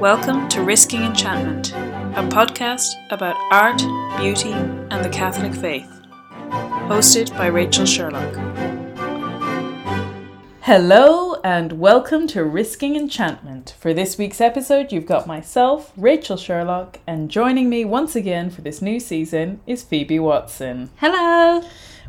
Welcome to Risking Enchantment, a podcast about art, beauty, and the Catholic faith. Hosted by Rachel Sherlock. Hello and welcome to Risking Enchantment. For this week's episode, you've got myself, Rachel Sherlock, and joining me once again for this new season is Phoebe Watson. Hello.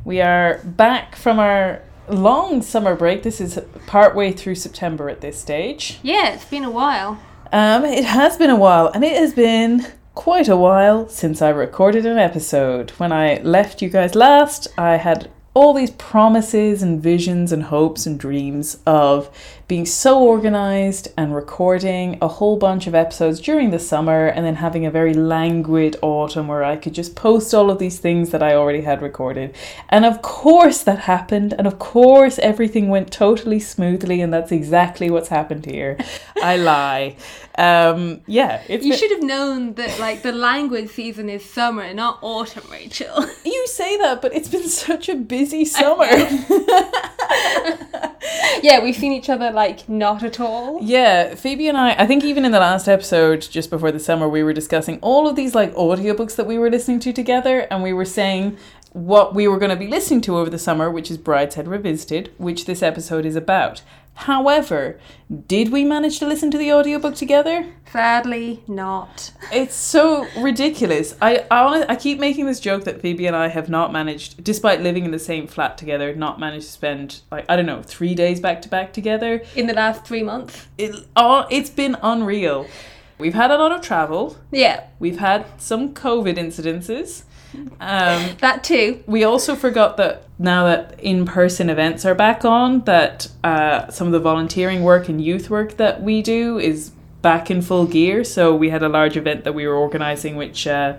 We are back from our long summer break. This is partway through September at this stage. Yeah, it's been a while. Um, it has been a while, and it has been quite a while since I recorded an episode. When I left you guys last, I had all these promises and visions and hopes and dreams of being so organized and recording a whole bunch of episodes during the summer and then having a very languid autumn where I could just post all of these things that I already had recorded. And of course that happened and of course everything went totally smoothly and that's exactly what's happened here. I lie. Um, yeah, You been- should have known that like the languid season is summer, not autumn, Rachel. you say that, but it's been such a busy summer. yeah, we've seen each other like not at all. Yeah, Phoebe and I, I think even in the last episode, just before the summer, we were discussing all of these like audiobooks that we were listening to together, and we were saying what we were going to be listening to over the summer, which is Brideshead Revisited, which this episode is about. However, did we manage to listen to the audiobook together? Sadly, not. It's so ridiculous. I I, I keep making this joke that Phoebe and I have not managed, despite living in the same flat together, not managed to spend like I don't know three days back to back together. In the last three months. It oh, it's been unreal. We've had a lot of travel. Yeah, We've had some COVID incidences. Um, that too. we also forgot that now that in-person events are back on, that uh, some of the volunteering work and youth work that we do is back in full gear. So we had a large event that we were organising, which uh,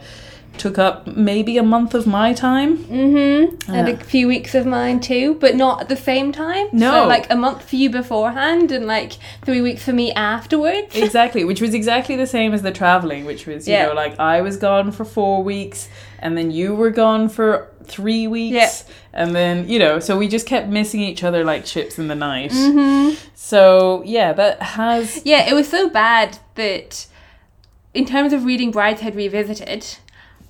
took up maybe a month of my time. Mm-hmm. And a few weeks of mine too, but not at the same time. No. So like a month for you beforehand and like three weeks for me afterwards. Exactly, which was exactly the same as the traveling, which was, you Yeah. know, like I was gone for four weeks and then you were gone for three weeks. Yeah. And then, you know, so we just kept missing each other like ships in the night. Mm-hmm. So, yeah, that has. Yeah, it was so bad that in terms of reading Brideshead Revisited,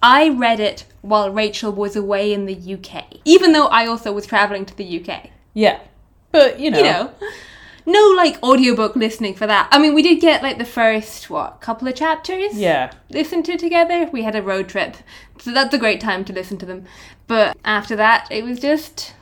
I read it while Rachel was away in the UK. Even though I also was travelling to the UK. Yeah. But, you know. You know. No like audiobook listening for that. I mean we did get like the first what, couple of chapters Yeah. listened to together. We had a road trip. So that's a great time to listen to them. But after that it was just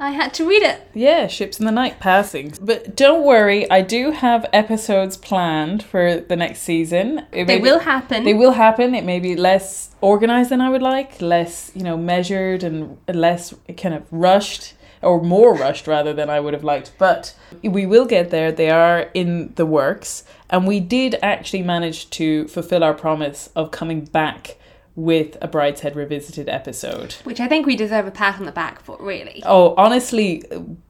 I had to read it. Yeah, ships in the night passing. But don't worry, I do have episodes planned for the next season. It They be- will happen. They will happen. It may be less organized than I would like, less, you know, measured and less kind of rushed or more rushed rather than I would have liked. But we will get there. They are in the works. And we did actually manage to fulfill our promise of coming back with a Brideshead Revisited episode. which I think we deserve a pat on the back for, really. Oh, honestly,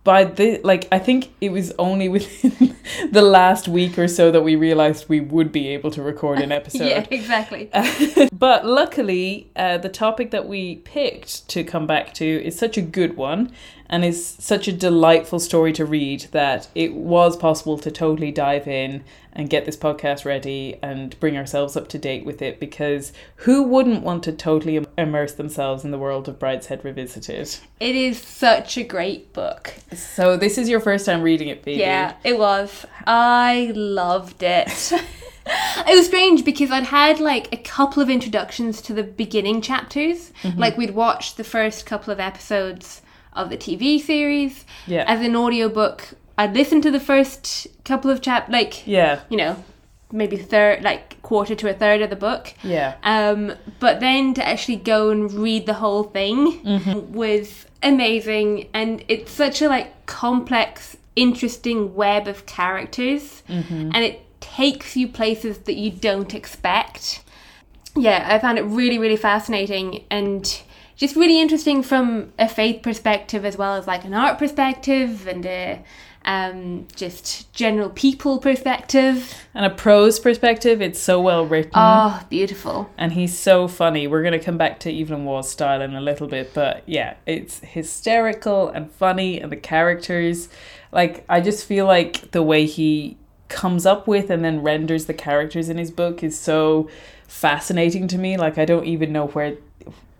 by the like, I think it was only within the last week or so that we realized we would be able to record an episode. Yeah, exactly. but luckily, uh, the topic that we picked to come back to is such a good one and is such a delightful story to read that it was possible to totally dive in and get this podcast ready and bring ourselves up to date with it because who wouldn't want to totally immerse themselves in the world of Brideshead Revisited? It is such a great book. So, this is your first time reading it, Phoebe. Yeah, it was. I loved it. it was strange because I'd had like a couple of introductions to the beginning chapters. Mm-hmm. Like we'd watched the first couple of episodes of the TV series. Yeah. As an audiobook, I'd listened to the first couple of chap like Yeah. you know, maybe third like quarter to a third of the book. Yeah. Um, but then to actually go and read the whole thing was amazing, and it's such a like complex, interesting web of characters, and it takes you places that you don't expect. Yeah, I found it really, really fascinating and just really interesting from a faith perspective as well as like an art perspective and a um, just general people perspective. And a prose perspective, it's so well written. Oh, beautiful. and he's so funny. We're going to come back to Evelyn Waugh's style in a little bit, but yeah, it's hysterical and funny, and the characters. Like, I just feel like the way he comes up with and then renders the characters in his book is so fascinating to me. Like I don't even know where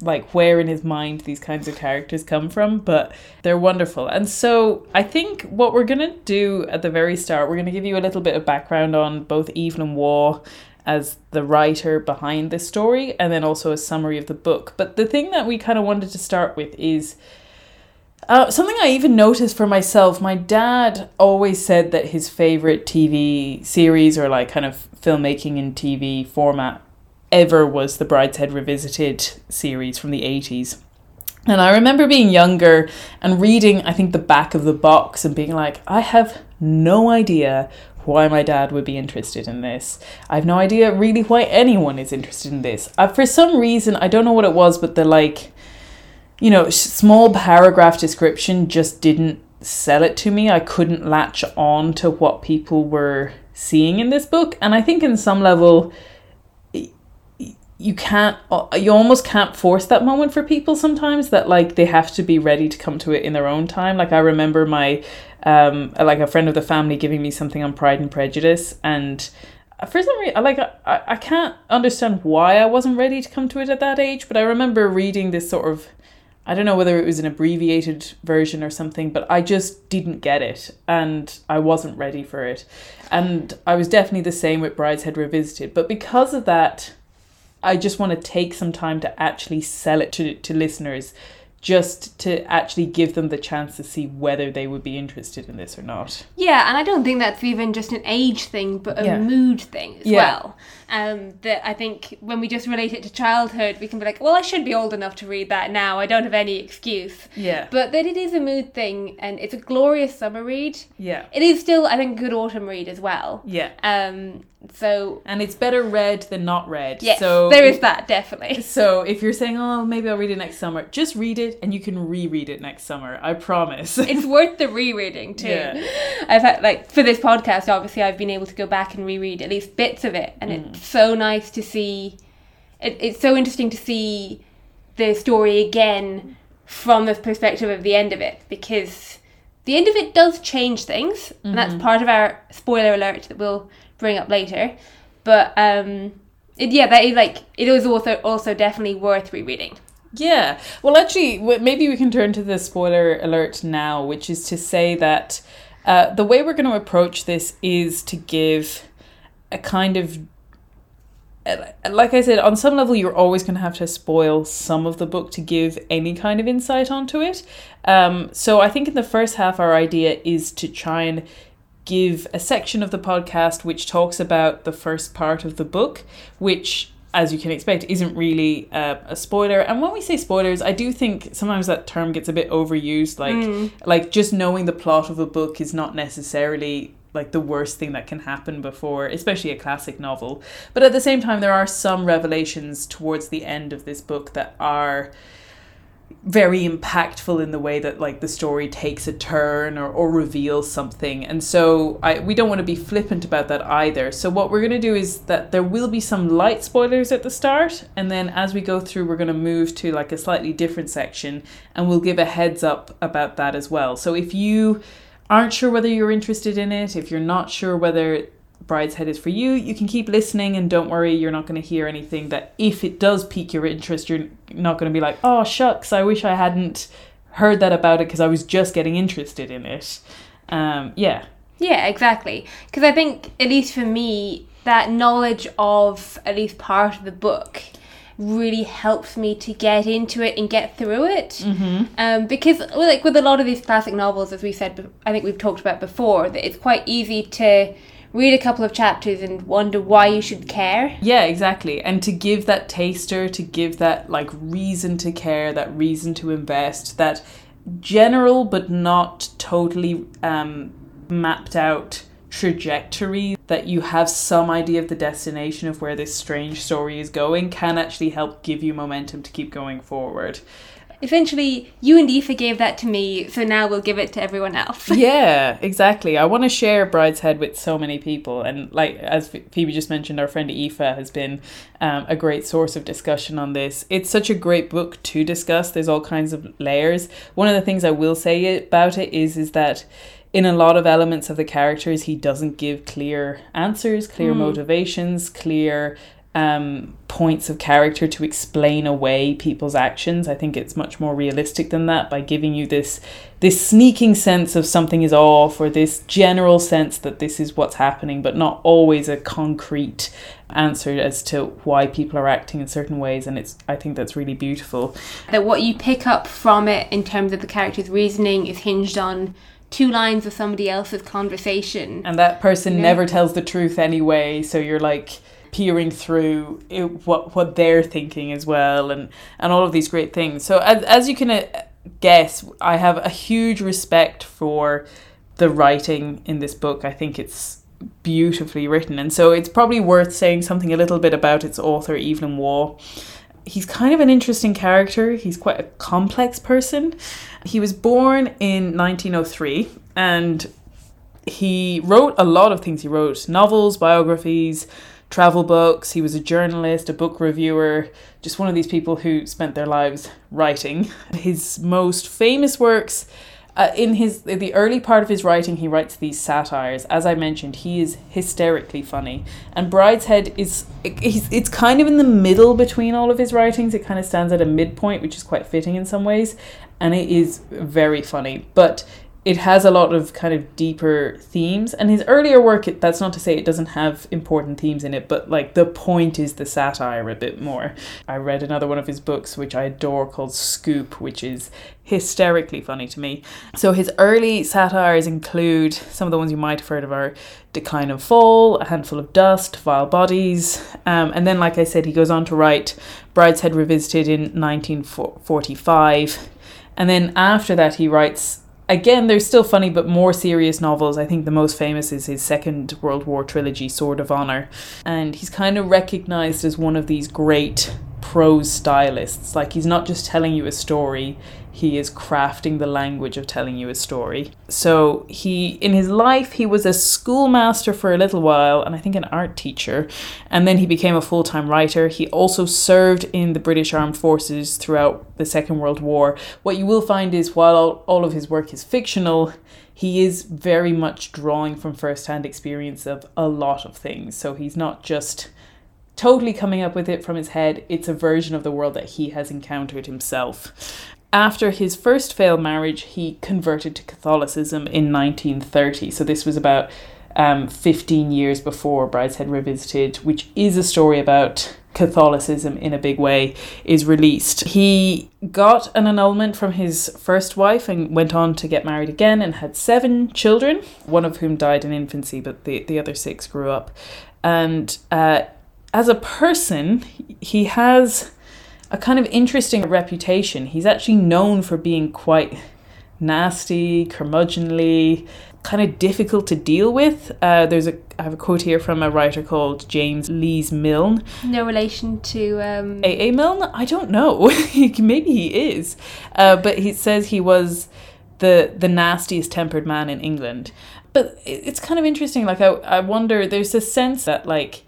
like where in his mind these kinds of characters come from, but they're wonderful. And so I think what we're gonna do at the very start, we're gonna give you a little bit of background on both Evelyn Waugh as the writer behind this story, and then also a summary of the book. But the thing that we kind of wanted to start with is uh, something I even noticed for myself. My dad always said that his favorite TV series or like kind of filmmaking in TV format ever was the Brideshead Revisited series from the 80s. And I remember being younger and reading, I think, the back of the box and being like, I have no idea why my dad would be interested in this. I have no idea really why anyone is interested in this. Uh, for some reason, I don't know what it was, but the like, you know, small paragraph description just didn't sell it to me. I couldn't latch on to what people were seeing in this book. And I think, in some level, you can't uh, you almost can't force that moment for people sometimes that like they have to be ready to come to it in their own time. Like i remember my um like a friend of the family giving me something on pride and prejudice and for some reason like I, I can't understand why i wasn't ready to come to it at that age but i remember reading this sort of i don't know whether it was an abbreviated version or something but i just didn't get it and i wasn't ready for it. And i was definitely the same with brideshead revisited but because of that I just want to take some time to actually sell it to, to listeners just to actually give them the chance to see whether they would be interested in this or not. Yeah, and I don't think that's even just an age thing, but a Yeah. mood thing as Yeah. well. Um, that I think when we just relate it to childhood, we can be like, well, I should be old enough to read that now. I don't have any excuse. Yeah. But that it is a mood thing, and it's a glorious summer read. Yeah. It is still, I think, a good autumn read as well. Yeah. Um, so And it's better read than not read. yes, so there is that definitely. So if you're saying, "Oh, maybe I'll read it next summer," just read it, and you can reread it next summer. I promise. it's worth the rereading too. Yeah. I've had like for this podcast, obviously, I've been able to go back and reread at least bits of it, and Mm. it's so nice to see. It, it's so interesting to see the story again from the perspective of the end of it because the end of it does change things, and that's Mm-hmm. part of our spoiler alert that we'll bring up later. But um, it, yeah, that is like it is also also definitely worth rereading. Yeah. Well, actually, maybe we can turn to the spoiler alert now, which is to say that uh, the way we're going to approach this is to give a kind of. uh, Like I said, on some level, you're always going to have to spoil some of the book to give any kind of insight onto it. Um, so I think in the first half, our idea is to try and give a section of the podcast which talks about the first part of the book, which, as you can expect, isn't really uh, a spoiler. And when we say spoilers, I do think sometimes that term gets a bit overused. Like, like just knowing the plot of a book is not necessarily like the worst thing that can happen before, especially a classic novel. But at the same time, there are some revelations towards the end of this book that are very impactful in the way that like the story takes a turn or, or reveals something. And so I we don't want to be flippant about that either. So what we're going to do is that there will be some light spoilers at the start and then as we go through we're going to move to like a slightly different section and we'll give a heads up about that as well. So if you aren't sure whether you're interested in it if you're not sure whether Brideshead is for you, you can keep listening and don't worry, you're not going to hear anything that if it does pique your interest, you're not going to be like, oh, shucks, I wish I hadn't heard that about it because I was just getting interested in it. Um, yeah. Yeah, exactly. Because I think, at least for me, that knowledge of at least part of the book really helps me to get into it and get through it. Mm-hmm. Um, because, like with a lot of these classic novels, as we said, I think we've talked about before, that it's quite easy to read a couple of chapters and wonder why you should care. Yeah, exactly. And to give that taster, to give that like reason to care, that reason to invest, that general but not totally um, mapped out trajectory that you have some idea of the destination of where this strange story is going can actually help give you momentum to keep going forward. Essentially, you and Aoife gave that to me, so now we'll give it to everyone else. yeah, exactly. I want to share Brideshead with so many people, and like as Phoebe just mentioned, our friend Aoife has been um, a great source of discussion on this. It's such a great book to discuss. There's all kinds of layers. One of the things I will say about it is is that in a lot of elements of the characters, he doesn't give clear answers, clear motivations, clear um, points of character to explain away people's actions. I think it's much more realistic than that by giving you this this sneaking sense of something is off or this general sense that this is what's happening, but not always a concrete answer as to why people are acting in certain ways. And it's I think that's really beautiful. That what you pick up from it in terms of the character's reasoning is hinged on two lines of somebody else's conversation. And that person never tells the truth anyway, so you're like peering through it, what what they're thinking as well and and all of these great things. So as, as you can uh, guess i have a huge respect for the writing in this book. I think it's beautifully written and so it's probably worth saying something a little bit about its author evelyn waugh. He's kind of an interesting character. He's quite a complex person. He was born in 1903 and he wrote a lot of things. He wrote novels biographies travel books. He was a journalist, a book reviewer, just one of these people who spent their lives writing. His most famous works. Uh, in his the early part of his writing, he writes these satires. As I mentioned, he is hysterically funny, and Brideshead is he's, it's kind of in the middle between all of his writings. It kind of stands at a midpoint, which is quite fitting in some ways, and it is very funny. But it has a lot of kind of deeper themes and his earlier work that's not to say it doesn't have important themes in it but like the point is the satire a bit more. I read another one of his books which i adore called scoop which is hysterically funny to me. So his early satires include some of the ones you might have heard of are decline and fall a handful of dust vile bodies um, and then like i said he goes on to write brideshead revisited in 1945 and then after that he writes again, they're still funny, but more serious novels. I think the most famous is his Second World War trilogy, Sword of Honor. And he's kind of recognized as one of these great prose stylists. Like, he's not just telling you a story, he is crafting the language of telling you a story. So he in his life he was a schoolmaster for a little while and I think an art teacher and then he became a full-time writer. He also served in the British Armed Forces throughout the Second World War. What you will find is while all, all of his work is fictional, he is very much drawing from first-hand experience of a lot of things. So he's not just totally coming up with it from his head. It's a version of the world that he has encountered himself. After his first failed marriage, he converted to Catholicism in 1930. So this was about um, 15 years before Brideshead Revisited, which is a story about Catholicism in a big way, is released. He got an annulment from his first wife and went on to get married again and had seven children, one of whom died in infancy, but the, the other six grew up. And uh, as a person, he has a kind of interesting reputation. He's actually known for being quite nasty, curmudgeonly, kind of difficult to deal with. Uh, there's a I have a quote here from a writer called James Lees Milne. No relation to um... A. A. Milne. I don't know. Maybe he is, uh, but he says he was the the nastiest tempered man in England. But it's kind of interesting. Like I, I wonder. There's a sense that like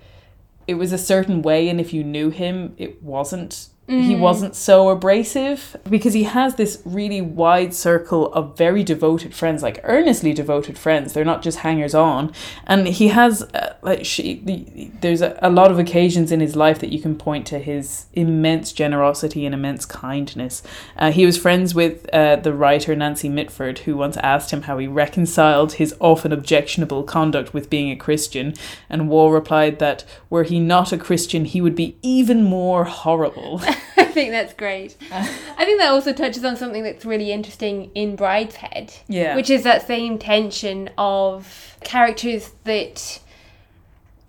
it was a certain way, and if you knew him, it wasn't Mm. He wasn't so abrasive because he has this really wide circle of very devoted friends, like earnestly devoted friends. They're not just hangers on. And he has, uh, like, she, the, there's a, a lot of occasions in his life that you can point to his immense generosity and immense kindness. Uh, he was friends with uh, the writer Nancy Mitford, who once asked him how he reconciled his often objectionable conduct with being a Christian. And Waugh replied that were he not a Christian, he would be even more horrible. I think that's great. I think that also touches on something that's really interesting in Brideshead. Yeah. Which is that same tension of characters that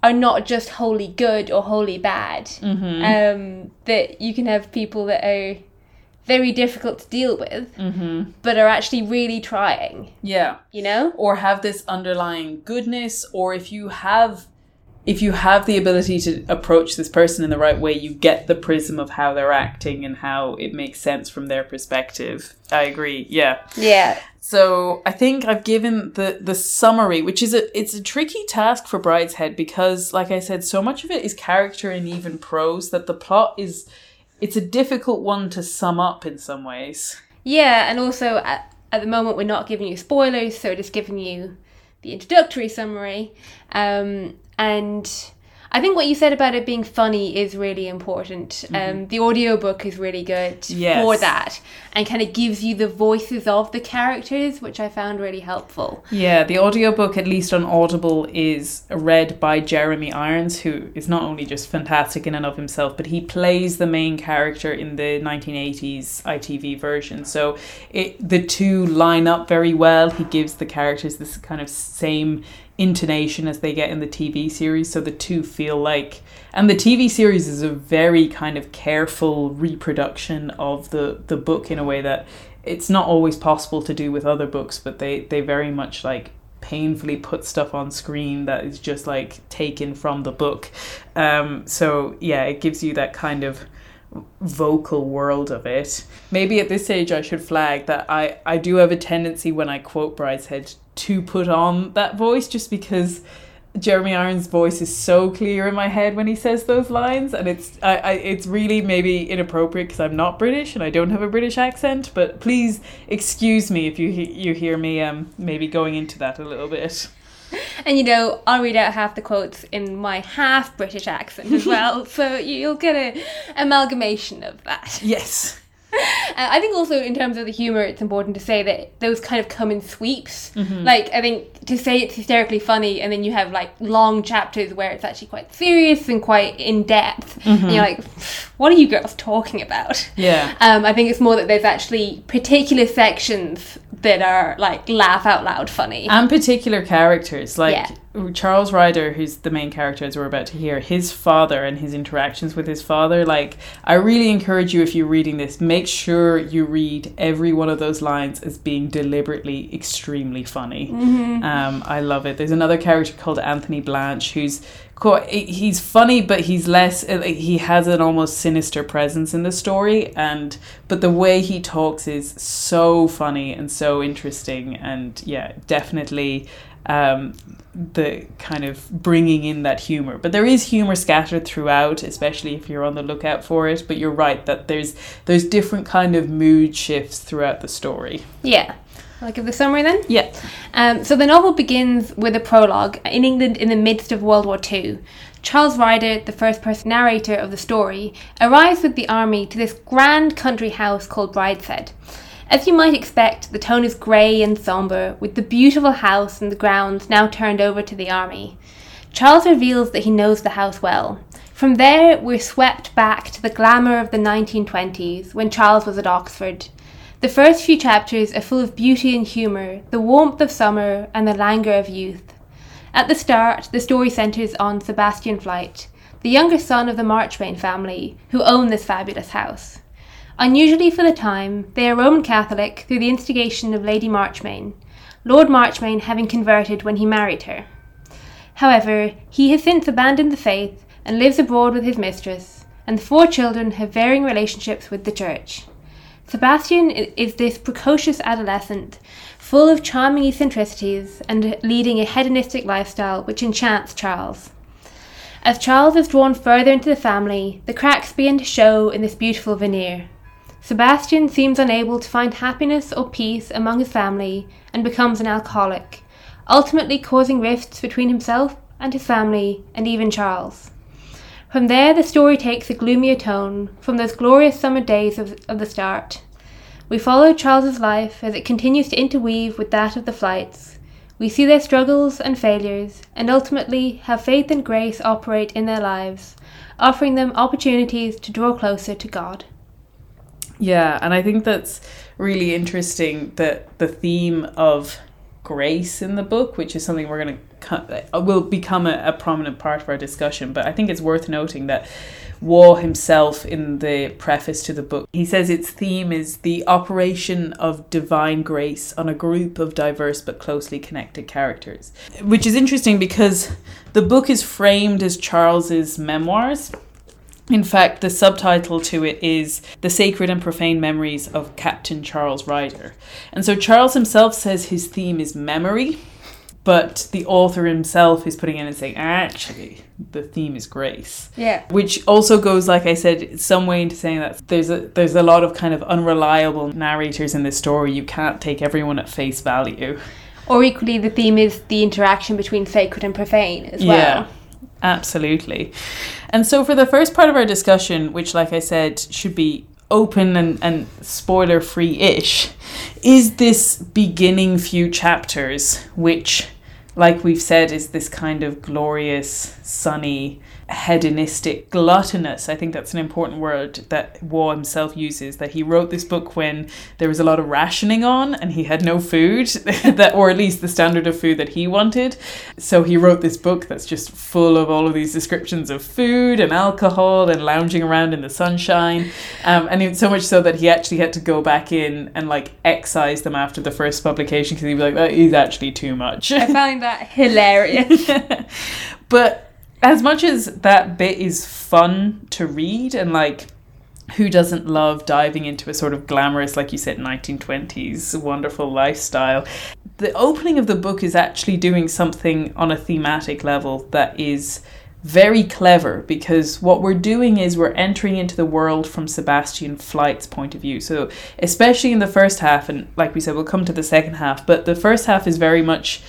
are not just wholly good or wholly bad. Mm-hmm. Um, that you can have people that are very difficult to deal with, mm-hmm. but are actually really trying. Yeah. You know? Or have this underlying goodness, or if you have if you have the ability to approach this person in the right way, you get the prism of how they're acting and how it makes sense from their perspective. I agree. Yeah. Yeah. So I think I've given the the summary, which is a it's a tricky task for Brideshead because, like I said, so much of it is character and even prose that the plot is it's a difficult one to sum up in some ways. Yeah, and also uh, at the moment, we're not giving you spoilers, so we're just giving you the introductory summary. Um, and I think what you said about it being funny is really important. Um, the audiobook is really good Yes. for that and kind of gives you the voices of the characters, which I found really helpful. Yeah, the audiobook, at least on Audible, is read by Jeremy Irons, who is not only just fantastic in and of himself, but he plays the main character in the 1980s ITV version. So it, the two line up very well. He gives the characters this kind of same intonation as they get in the TV series. So the two feel like. And the TV series is a very kind of careful reproduction of the, the book in a way that it's not always possible to do with other books, but they, they very much like painfully put stuff on screen that is just like taken from the book. Um, so yeah, it gives you that kind of vocal world of it. Maybe at this stage I should flag that I, I do have a tendency when I quote Brideshead to put on that voice just because Jeremy Irons' voice is so clear in my head when he says those lines, and it's I, I it's really maybe inappropriate because I'm not British and I don't have a British accent. But please excuse me if you he- you hear me um maybe going into that a little bit. And you know, I'll read out half the quotes in my half British accent as well, so you'll get a amalgamation of that. Yes. Uh, I think also in terms of the humor, it's important to say that those kind of come in sweeps. Like I think to say it's hysterically funny, and then you have like long chapters where it's actually quite serious and quite in depth. And you're like, what are you girls talking about? Yeah. Um, I think it's more that there's actually particular sections that are like laugh out loud funny. and particular characters like Yeah. Charles Ryder, who's the main character as we're about to hear, his father and his interactions with his father. Like, I really encourage you if you're reading this, make sure you read every one of those lines as being deliberately extremely funny. Um, I love it. There's another character called Anthony Blanche who's quite, he's funny, but he's less. uh, He has an almost sinister presence in the story, and but the way he talks is so funny and so interesting, and yeah, definitely um, the kind of bringing in that humor. But there is humor scattered throughout, especially if you're on the lookout for it. But you're right that there's there's different kind of mood shifts throughout the story. Yeah. I'll give the summary then. Yeah. Um, so the novel begins with a prologue in England in the midst of World War II. Charles Ryder, the first person narrator of the story, arrives with the army to this grand country house called Brideshead. As you might expect, the tone is grey and sombre, with the beautiful house and the grounds now turned over to the army. Charles reveals that he knows the house well. From there, we're swept back to the glamour of the 1920s when Charles was at Oxford. The first few chapters are full of beauty and humour, the warmth of summer, and the languor of youth. At the start, the story centres on Sebastian Flyte, the younger son of the Marchmain family, who own this fabulous house. Unusually for the time, they are Roman Catholic through the instigation of Lady Marchmain, Lord Marchmain having converted when he married her. However, he has since abandoned the faith and lives abroad with his mistress, and the four children have varying relationships with the church. Sebastian is this precocious adolescent, full of charming eccentricities and leading a hedonistic lifestyle which enchants Charles. As Charles is drawn further into the family, the cracks begin to show in this beautiful veneer. Sebastian seems unable to find happiness or peace among his family and becomes an alcoholic, ultimately causing rifts between himself and his family and even Charles. From there, the story takes a gloomier tone from those glorious summer days of, of the start. We follow Charles's life as it continues to interweave with that of the Flytes. We see their struggles and failures, and ultimately have faith and grace operate in their lives, offering them opportunities to draw closer to God. Yeah, and I think that's really interesting that the theme of grace in the book, which is something we're going to uh, will become a, a prominent part of our discussion. But I think it's worth noting that Waugh himself, in the preface to the book, he says its theme is the operation of divine grace on a group of diverse but closely connected characters, which is interesting because the book is framed as Charles's memoirs. In fact, the subtitle to it is The Sacred and Profane Memories of Captain Charles Ryder. And so Charles himself says his theme is memory. but the author himself is putting in and saying, actually, the theme is grace. Yeah. Which also goes, like I said, some way into saying that there's a there's a lot of kind of unreliable narrators in this story. You can't take everyone at face value. Or equally, the theme is the interaction between sacred and profane as well. Absolutely. And so, for the first part of our discussion, which, like I said, should be open and, and spoiler free ish, is this beginning few chapters, which, like we've said, is this kind of glorious, sunny, hedonistic, gluttonous. I think that's an important word that Waugh himself uses. That he wrote this book when there was a lot of rationing on and he had no food, that or at least the standard of food that he wanted. So he wrote this book that's just full of all of these descriptions of food and alcohol and lounging around in the sunshine. Um, and it's so much so that he actually had to go back in and like excise them after the first publication because he was like, that is actually too much. I find that hilarious. but as much as that bit is fun to read and like who doesn't love diving into a sort of glamorous like you said 1920s wonderful lifestyle the opening of the book is actually doing something on a thematic level that is very clever because what we're doing is we're entering into the world from Sebastian Flyte's point of view. So, especially in the first half, and like we said, we'll come to the second half, but the first half is very much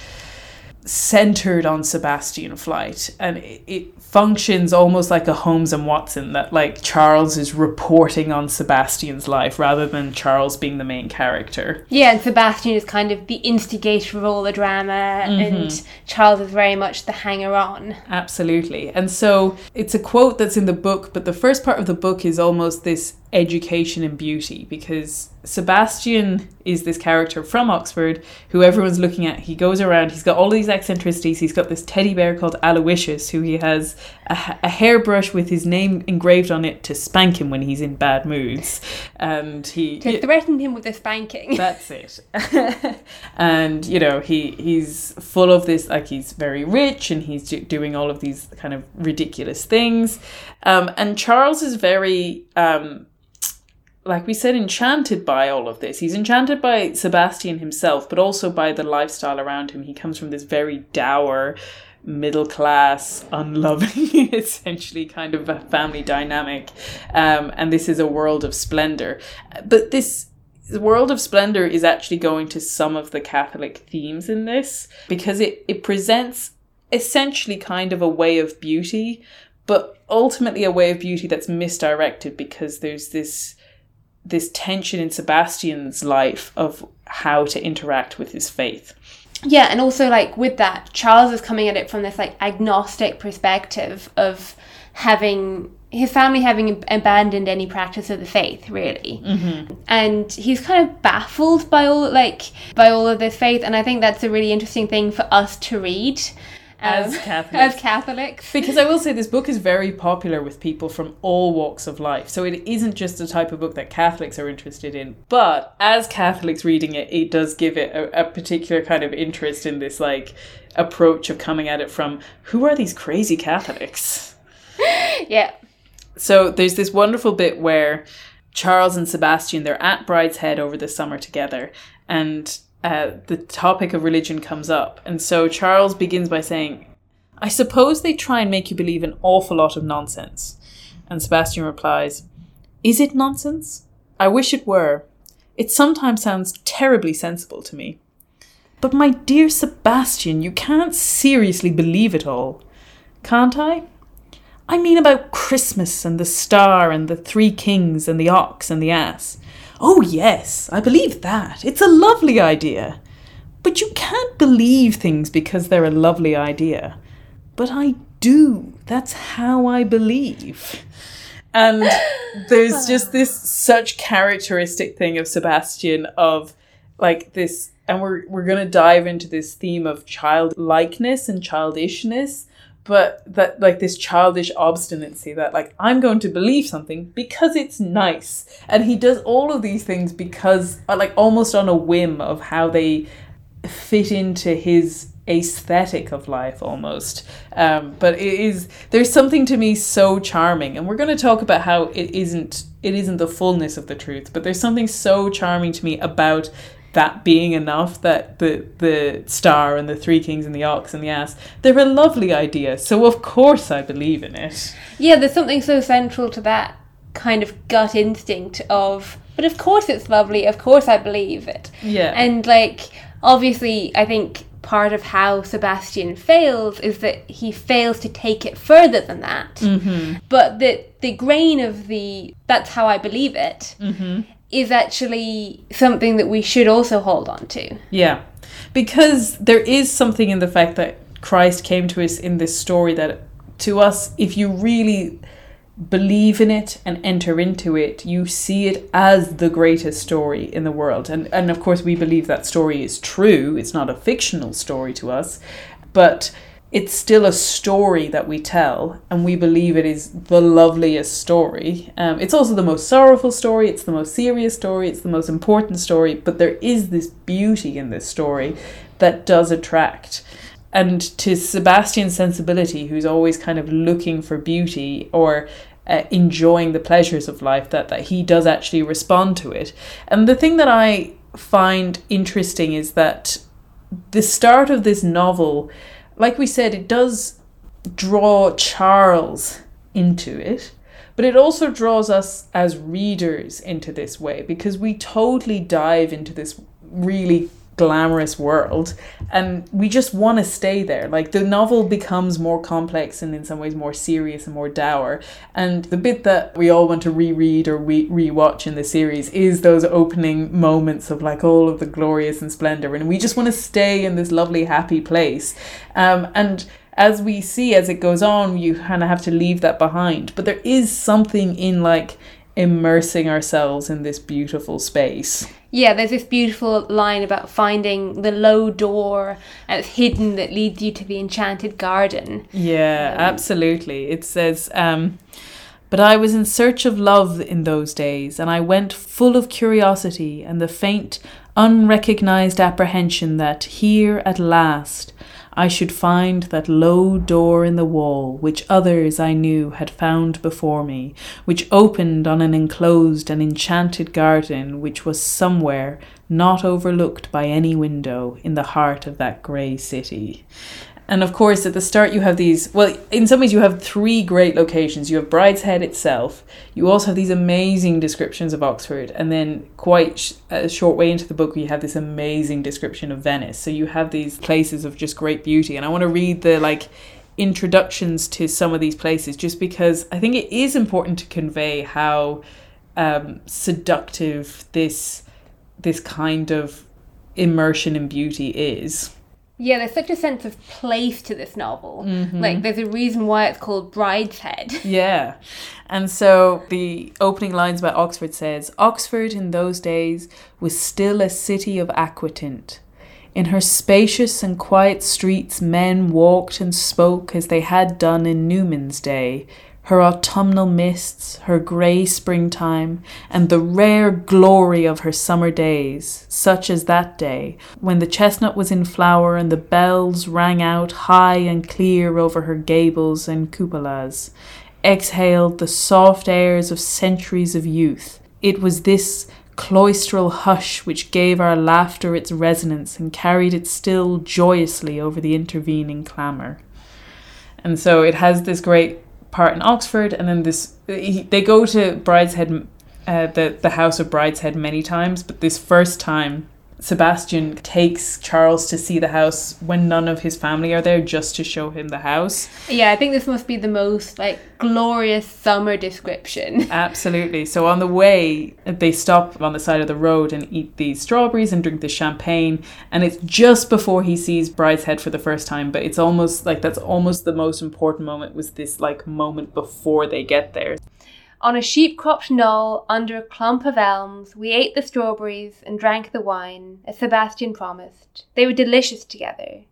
centered on Sebastian Flyte and it, it, functions almost like a Holmes and Watson that like Charles is reporting on Sebastian's life rather than Charles being the main character. Yeah, and Sebastian is kind of the instigator of all the drama Mm-hmm. and Charles is very much the hanger on. Absolutely. And so it's a quote that's in the book, but the first part of the book is almost this education in beauty because Sebastian is this character from Oxford who everyone's looking at. He goes around, he's got all these eccentricities. He's got this teddy bear called Aloysius who he has a, a hairbrush with his name engraved on it to spank him when he's in bad moods. And he. To threaten him with a spanking. That's it. and you know he he's full of this like he's very rich and he's doing all of these kind of ridiculous things. Um, and Charles is very um, like we said enchanted by all of this. He's enchanted by Sebastian himself, but also by the lifestyle around him. He comes from this very dour middle class, unloving, essentially kind of a family dynamic. Um, and this is a world of splendor. But this world of splendor is actually going to some of the Catholic themes in this because it, it presents essentially kind of a way of beauty, but ultimately a way of beauty that's misdirected because there's this this tension in Sebastian's life of how to interact with his faith. Yeah, and also like with that, Charles is coming at it from this like agnostic perspective of having his family having abandoned any practice of the faith, really, mm-hmm. and he's kind of baffled by all like by all of this faith, and I think that's a really interesting thing for us to read. As um, Catholics. as Catholics. Because I will say this book is very popular with people from all walks of life. So it isn't just a type of book that Catholics are interested in. But as Catholics reading it, it does give it a, a particular kind of interest in this like approach of coming at it from who are these crazy Catholics? yeah. So there's this wonderful bit where Charles and Sebastian they're at Brideshead over the summer together and uh, the topic of religion comes up. And so Charles begins by saying, I suppose they try and make you believe an awful lot of nonsense. And Sebastian replies, Is it nonsense? I wish it were. It sometimes sounds terribly sensible to me. But my dear Sebastian, you can't seriously believe it all. Can't I? I mean about Christmas and the star and the three kings and the ox and the ass. Oh, yes, I believe that. It's a lovely idea. But you can't believe things because they're a lovely idea. But I do. That's how I believe. And there's just this such characteristic thing of Sebastian of like this and we're we're going to dive into this theme of childlikeness and childishness but that like this childish obstinacy that like i'm going to believe something because it's nice. And he does all of these things because uh, like almost on a whim of how they fit into his aesthetic of life almost. Um, but it is there's something to me so charming. And we're going to talk about how it isn't it isn't the fullness of the truth but there's something so charming to me about that being enough that the the star and the three kings and the ox and the ass they're a lovely idea so of course i believe in it Yeah, there's something so central to that kind of gut instinct of, but of course it's lovely, of course I believe it. yeah And like, obviously, I think part of how Sebastian fails is that he fails to take it further than that. Mm-hmm. But the the grain of the that's how I believe it is actually something that we should also hold on to. Yeah. Because there is something in the fact that Christ came to us in this story that to us, if you really believe in it and enter into it, you see it as the greatest story in the world. And and of course we believe that story is true. It's not a fictional story to us, but it's still a story that we tell, and we believe it is the loveliest story. Um, it's also the most sorrowful story, it's the most serious story, it's the most important story, but there is this beauty in this story that does attract. And to Sebastian's sensibility, who's always kind of looking for beauty or uh, enjoying the pleasures of life, that, that he does actually respond to it. And the thing that I find interesting is that the start of this novel, like we said, it does draw Charles into it, but it also draws us as readers into this way because we totally dive into this really glamorous world and we just want to stay there. Like the novel becomes more complex and in some ways more serious and more dour. And the bit that we all want to reread or re- rewatch in the series is those opening moments of like all of the glorious and splendor and we just want to stay in this lovely happy place. Um, and as we see as it goes on you kind of have to leave that behind. But there is something in like immersing ourselves in this beautiful space Yeah, there's this beautiful line about finding the low door that's hidden that leads you to the enchanted garden. Yeah, absolutely. It says, um, But I was in search of love in those days, and I went full of curiosity and the faint, unrecognized apprehension that here at last I should find that low door in the wall which others I knew had found before me, which opened on an enclosed and enchanted garden which was somewhere not overlooked by any window in the heart of that grey city. And of course, at the start, you have these. Well, in some ways, you have three great locations. You have Brideshead itself. You also have these amazing descriptions of Oxford, and then quite sh- a short way into the book, you have this amazing description of Venice. So you have these places of just great beauty. And I want to read the like introductions to some of these places, just because I think it is important to convey how um, seductive this this kind of immersion in beauty is. Yeah, there's such a sense of place to this novel. Mm-hmm. Like, there's a reason why it's called Brideshead. Yeah. And so the opening lines about Oxford says Oxford in those days was still a city of aquatint. In her spacious and quiet streets, men walked and spoke as they had done in Newman's day. Her autumnal mists, her grey springtime, and the rare glory of her summer days, such as that day, when the chestnut was in flower and the bells rang out high and clear over her gables and cupolas, exhaled the soft airs of centuries of youth. It was this cloistral hush which gave our laughter its resonance and carried it still joyously over the intervening clamour. And so it has this great part in Oxford, and then this he, they go to Brideshead, uh, the the house of Brideshead many times, but this first time. Sebastian takes Charles to see the house when none of his family are there just to show him the house. Yeah, I think this must be the most, like, glorious summer description. Absolutely. So on the way, they stop on the side of the road and eat these strawberries and drink the champagne. And it's just before he sees Brideshead for the first time, but it's almost like that's almost the most important moment was this like moment before they get there. On a sheep cropped knoll under a clump of elms, we ate the strawberries and drank the wine, as Sebastian promised. They were delicious together.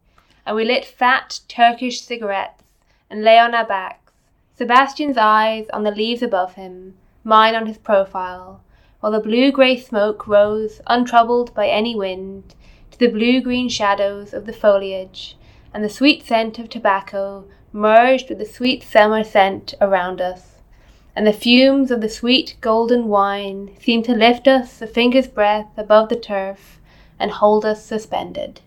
And we lit fat Turkish cigarettes and lay on our backs, Sebastian's eyes on the leaves above him, mine on his profile, while the blue grey smoke rose, untroubled by any wind, to the blue green shadows of the foliage, and the sweet scent of tobacco merged with the sweet summer scent around us and the fumes of the sweet golden wine seemed to lift us a finger's breadth above the turf and hold us suspended.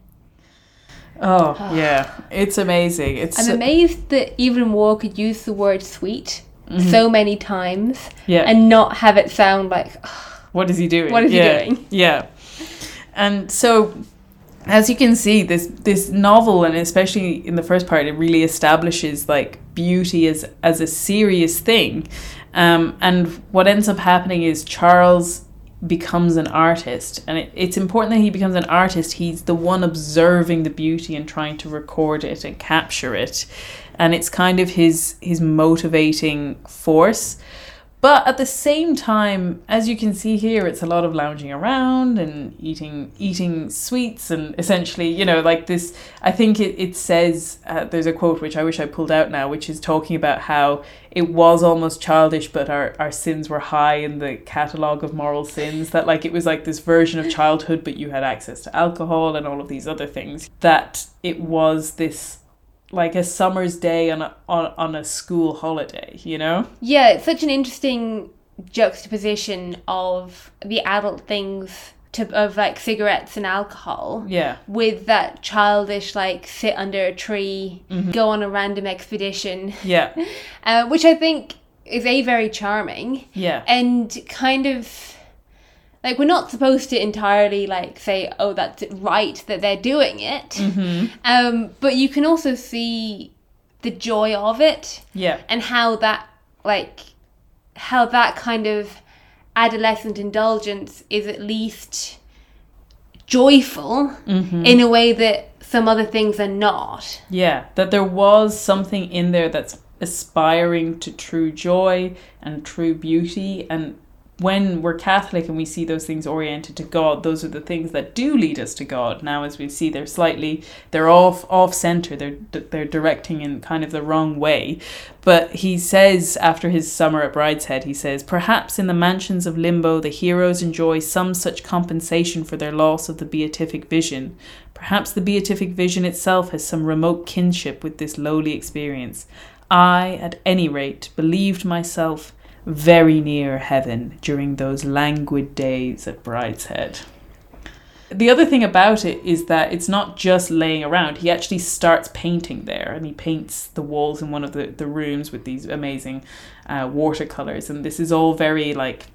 Oh, yeah. It's amazing. It's I'm so- amazed that even Waugh could use the word sweet so many times Mm-hmm. Yeah. and not have it sound like what is he doing? What is he doing? Yeah. And so as you can see this this novel and especially in the first part it really establishes like beauty as as a serious thing. Um, and what ends up happening is Charles becomes an artist and it, it's important that he becomes an artist. He's the one observing the beauty and trying to record it and capture it. And it's kind of his his motivating force but at the same time, as you can see here, it's a lot of lounging around and eating eating sweets and essentially, you know, like this. I think it, it says uh, there's a quote which I wish I pulled out now, which is talking about how it was almost childish, but our, our sins were high in the catalogue of moral sins. That like it was like this version of childhood, but you had access to alcohol and all of these other things. That it was this like a summer's day on a on, on a school holiday, you know? Yeah, it's such an interesting juxtaposition of the adult things to of like cigarettes and alcohol Yeah. with that childish like sit under a tree, go on a random expedition, Yeah. uh, which I think is a very charming Yeah. and kind of like we're not supposed to entirely like say oh that's right that they're doing it Mm-hmm. um, but you can also see the joy of it Yeah. and how that like how that kind of adolescent indulgence is at least joyful Mm-hmm. in a way that some other things are not Yeah. That there was something in there that's aspiring to true joy and true beauty. And when we're Catholic and we see those things oriented to God, those are the things that do lead us to God. Now, as we see, they're slightly, they're off off center. They're they're directing in kind of the wrong way. But he says after his summer at Brideshead, he says, perhaps in the mansions of limbo, the heroes enjoy some such compensation for their loss of the beatific vision. Perhaps the beatific vision itself has some remote kinship with this lowly experience. I, at any rate, believed myself very near heaven during those languid days at Brideshead. The other thing about it is that it's not just laying around. He actually starts painting there and he paints the walls in one of the, the rooms with these amazing uh, watercolors. And this is all very like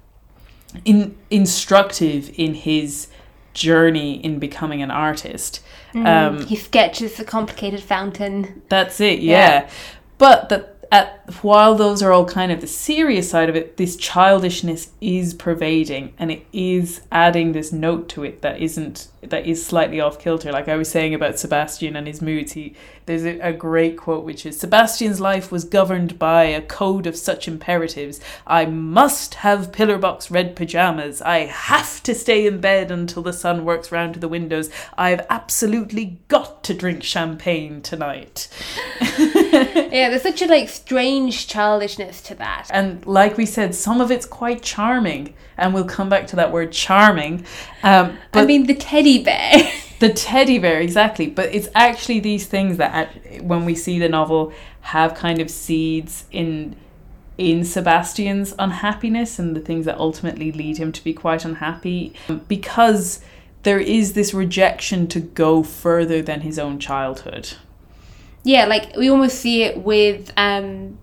in, instructive in his journey in becoming an artist. Um, he sketches the complicated fountain that's it, yeah. But that at while those are all kind of the serious side of it, this childishness is pervading and it is adding this note to it that isn't that is slightly off kilter. Like I was saying about Sebastian and his moods, he there's a, a great quote which is Sebastian's life was governed by a code of such imperatives. I must have pillar box red pajamas. I have to stay in bed until the sun works round to the windows. I've absolutely got to drink champagne tonight. yeah there's such a like strange childishness to that And like we said, some of it's quite charming, and we'll come back to that word charming. Um, but i mean the teddy bear the teddy bear, exactly. But it's actually these things that, when we see the novel, have kind of seeds in in Sebastian's unhappiness and the things that ultimately lead him to be quite unhappy, because there is this rejection to go further than his own childhood. Yeah, like we almost see it with um,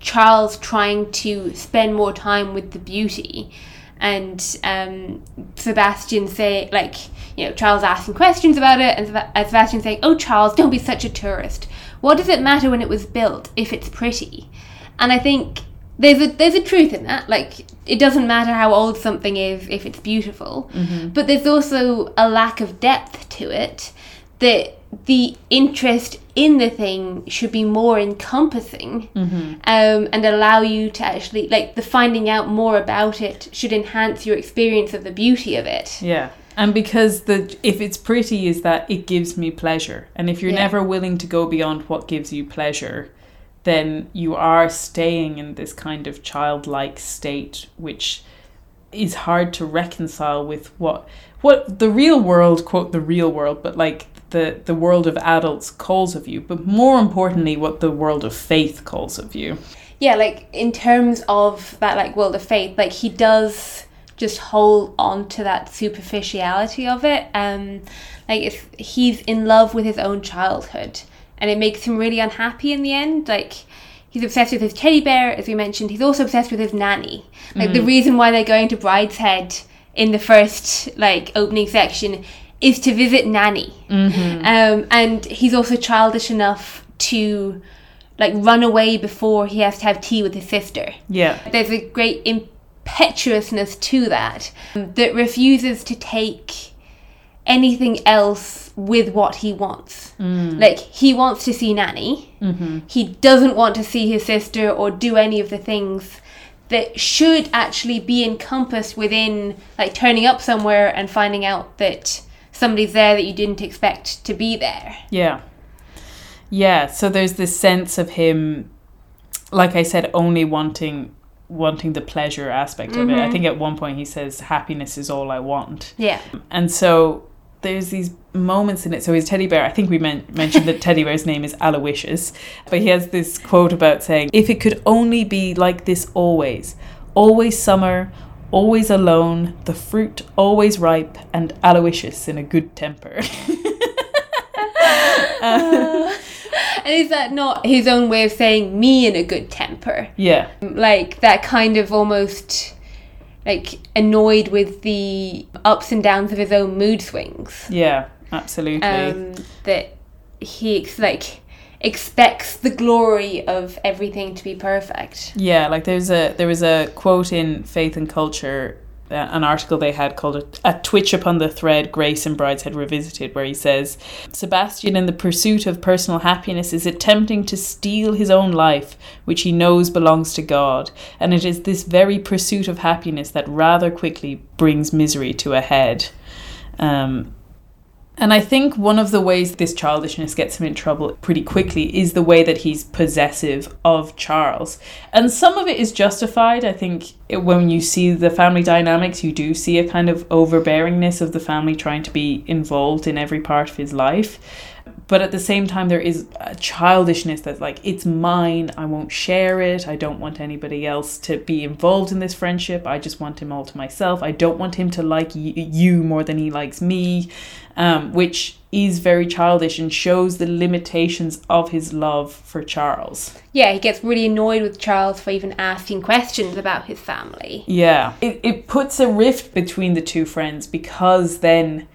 Charles trying to spend more time with the beauty, and um, Sebastian say like you know Charles asking questions about it, and Sebastian saying, "Oh, Charles, don't be such a tourist. What does it matter when it was built if it's pretty?" And I think there's a there's a truth in that. Like it doesn't matter how old something is if it's beautiful, but there's also a lack of depth to it that the interest in the thing should be more encompassing um, and allow you to actually like the finding out more about it should enhance your experience of the beauty of it Yeah. And because the if it's pretty is that it gives me pleasure. And if you're Yeah. never willing to go beyond what gives you pleasure, then you are staying in this kind of childlike state which is hard to reconcile with what what the real world quote the real world but like the the world of adults calls of you but more importantly what the world of faith calls of you yeah like in terms of that like world of faith like he does just hold on to that superficiality of it. Um, like if he's in love with his own childhood, and it makes him really unhappy in the end. Like he's obsessed with his teddy bear, as we mentioned. He's also obsessed with his nanny. Like the reason why they're going to Brideshead in the first like opening section is to visit nanny. Um, and he's also childish enough to like run away before he has to have tea with his sister. Yeah. There's a great impetuousness to that um, that refuses to take anything else with what he wants. Like he wants to see Nanny. He doesn't want to see his sister or do any of the things that should actually be encompassed within like turning up somewhere and finding out that somebody's there that you didn't expect to be there. Yeah. Yeah, so there's this sense of him like I said only wanting wanting the pleasure aspect of it. I mm-hmm. think at one point he says happiness is all I want. Yeah. And so there's these moments in it. So his teddy bear, I think we men- mentioned that teddy bear's name is Aloysius, but he has this quote about saying, "If it could only be like this always, always summer, always alone, the fruit always ripe, and Aloysius in a good temper." And is that not his own way of saying me in a good temper? yeah, Like that kind of almost like annoyed with the ups and downs of his own mood swings. yeah, absolutely. Um, that he like expects the glory of everything to be perfect. Yeah, like there's a there was a quote in Faith and Culture, uh, an article they had called a, "A Twitch Upon the Thread." Grace and Brideshead revisited, where he says, "Sebastian, in the pursuit of personal happiness, is attempting to steal his own life, which he knows belongs to God, and it is this very pursuit of happiness that rather quickly brings misery to a head." Um, and I think one of the ways this childishness gets him in trouble pretty quickly is the way that he's possessive of Charles. And some of it is justified. I think it, when you see the family dynamics, you do see a kind of overbearingness of the family trying to be involved in every part of his life. But at the same time, there is a childishness that's like, it's mine, I won't share it, I don't want anybody else to be involved in this friendship, I just want him all to myself, I don't want him to like y- you more than he likes me, um, which is very childish and shows the limitations of his love for Charles. Yeah, he gets really annoyed with Charles for even asking questions about his family. Yeah. It, it puts a rift between the two friends because then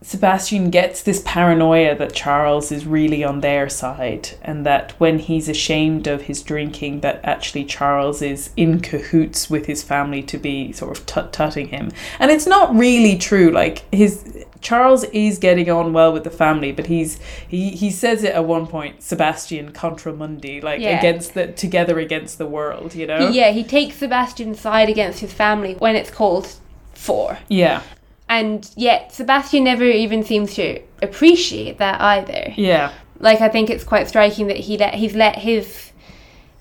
Sebastian gets this paranoia that Charles is really on their side and that when he's ashamed of his drinking that actually Charles is in cahoots with his family to be sort of tut-tutting him. And it's not really true like his Charles is getting on well with the family, but he's he, he says it at one point, Sebastian contra mundi, like Yeah. against the together against the world, you know? Yeah, he takes Sebastian's side against his family when it's called for. Yeah. And yet Sebastian never even seems to appreciate that either. Yeah. Like I think it's quite striking that he let he's let his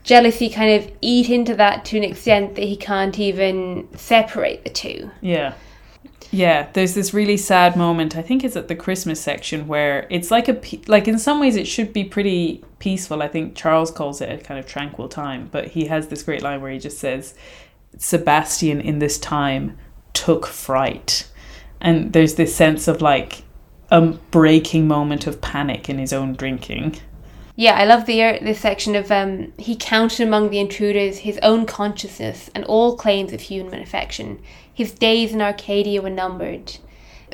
jealousy kind of eat into that to an extent that he can't even separate the two. Yeah. Yeah, there's this really sad moment. I think it's at the Christmas section where it's like a like in some ways it should be pretty peaceful. I think Charles calls it a kind of tranquil time, but he has this great line where he just says Sebastian in this time took fright. And there's this sense of like a breaking moment of panic in his own drinking. Yeah, I love the uh, this section of um he counted among the intruders his own consciousness and all claims of human affection. His days in Arcadia were numbered.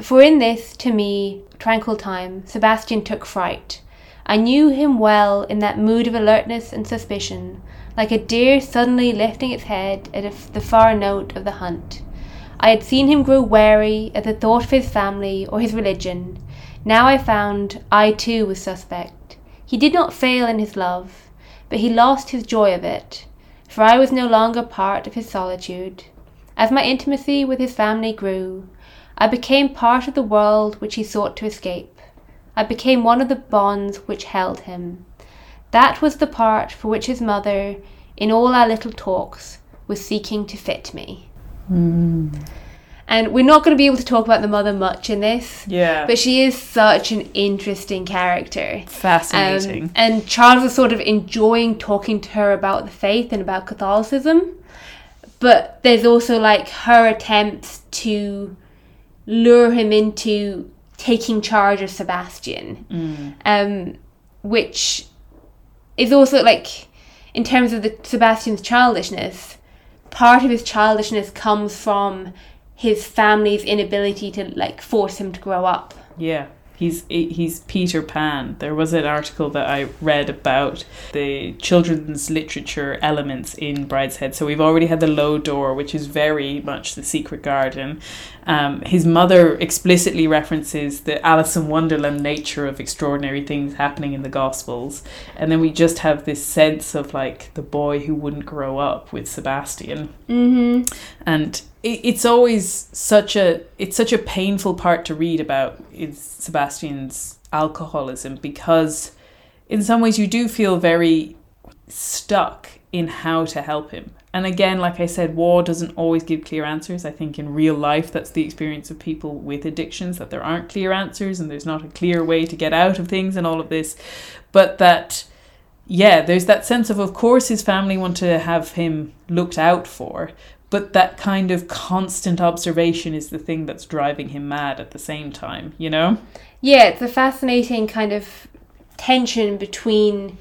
For in this, to me, tranquil time, Sebastian took fright. I knew him well in that mood of alertness and suspicion, like a deer suddenly lifting its head at the far note of the hunt. I had seen him grow wary at the thought of his family or his religion. Now I found I too was suspect. He did not fail in his love, but he lost his joy of it, for I was no longer part of his solitude. As my intimacy with his family grew, I became part of the world which he sought to escape. I became one of the bonds which held him. That was the part for which his mother, in all our little talks, was seeking to fit me. And we're not going to be able to talk about the mother much in this, Yeah. but she is such an interesting character. Fascinating. Um, and Charles is sort of enjoying talking to her about the faith and about Catholicism. but there's also like her attempts to lure him into taking charge of Sebastian, um, which is also like in terms of the Sebastian's childishness. Part of his childishness comes from his family's inability to like force him to grow up. Yeah. He's he's Peter Pan. There was an article that I read about the children's literature elements in Brideshead. So we've already had the low door, which is very much the secret garden. Um, his mother explicitly references the Alice in Wonderland nature of extraordinary things happening in the Gospels, and then we just have this sense of like the boy who wouldn't grow up with Sebastian Mm-hmm. and it, it's always such a it's such a painful part to read about is Sebastian's alcoholism because in some ways you do feel very stuck in how to help him. And again, like I said, Waugh doesn't always give clear answers. I think in real life that's the experience of people with addictions that there aren't clear answers and there's not a clear way to get out of things and all of this. But that yeah, there's that sense of, of course, his family want to have him looked out for, but that kind of constant observation is the thing that's driving him mad at the same time, you know? Yeah, it's a fascinating kind of tension between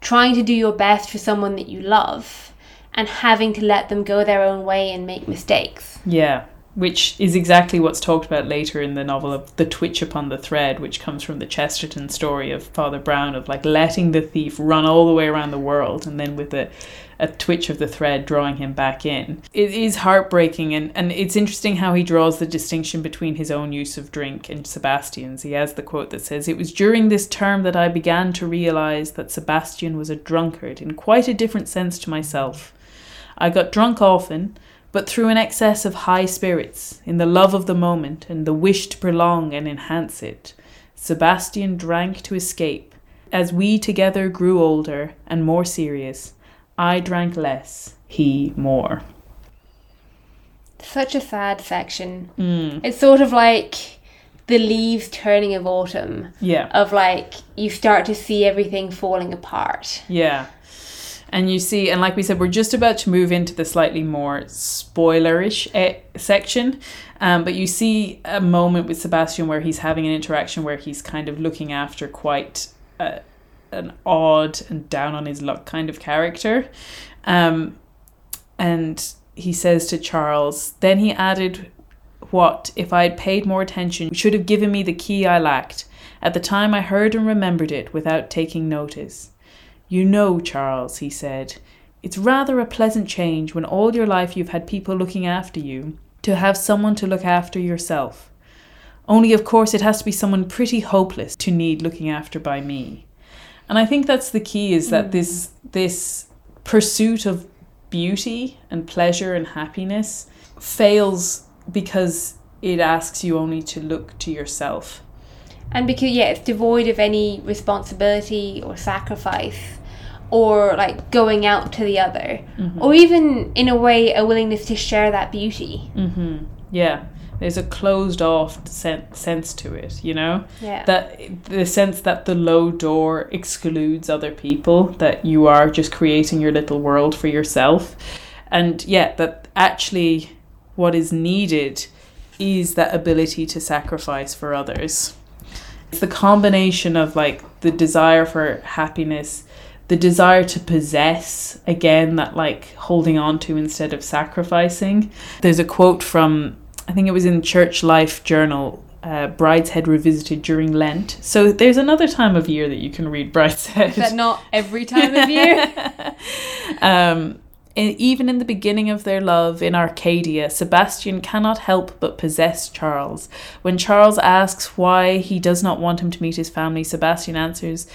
trying to do your best for someone that you love and having to let them go their own way and make mistakes. Yeah, which is exactly what's talked about later in the novel of The Twitch Upon the Thread, which comes from the Chesterton story of Father Brown of like letting the thief run all the way around the world and then with a, a twitch of the thread drawing him back in. It is heartbreaking and, and it's interesting how he draws the distinction between his own use of drink and Sebastian's. He has the quote that says, It was during this term that I began to realize that Sebastian was a drunkard in quite a different sense to myself. I got drunk often, but through an excess of high spirits, in the love of the moment and the wish to prolong and enhance it, Sebastian drank to escape. As we together grew older and more serious, I drank less, he more. Such a sad section. Mm. It's sort of like the leaves turning of autumn, Yeah, of like you start to see everything falling apart. yeah. And you see, and like we said, we're just about to move into the slightly more spoilerish eh, section. Um, but you see a moment with Sebastian where he's having an interaction where he's kind of looking after quite a, an odd and down on his luck kind of character. Um, and he says to Charles, then he added, What, if I had paid more attention, should have given me the key I lacked. At the time I heard and remembered it without taking notice. You know, Charles, he said, it's rather a pleasant change when all your life you've had people looking after you to have someone to look after yourself. Only, of course, it has to be someone pretty hopeless to need looking after by me. And I think that's the key is that this this pursuit of beauty and pleasure and happiness fails because it asks you only to look to yourself. And because yeah, it's devoid of any responsibility or sacrifice or like going out to the other. Or even in a way a willingness to share that beauty. Mm-hmm. Yeah, there's a closed off sen- sense to it, you know? Yeah. That the sense that the low door excludes other people, that you are just creating your little world for yourself. And yeah, that actually what is needed is that ability to sacrifice for others. It's the combination of like the desire for happiness, the desire to possess, again, that like holding on to instead of sacrificing. There's a quote from, I think it was in Church Life Journal, uh, Brideshead Revisited during Lent. So there's another time of year that you can read Brideshead. But not every time of year. um, even in the beginning of their love in Arcadia, Sebastian cannot help but possess Charles. When Charles asks why he does not want him to meet his family, Sebastian answers,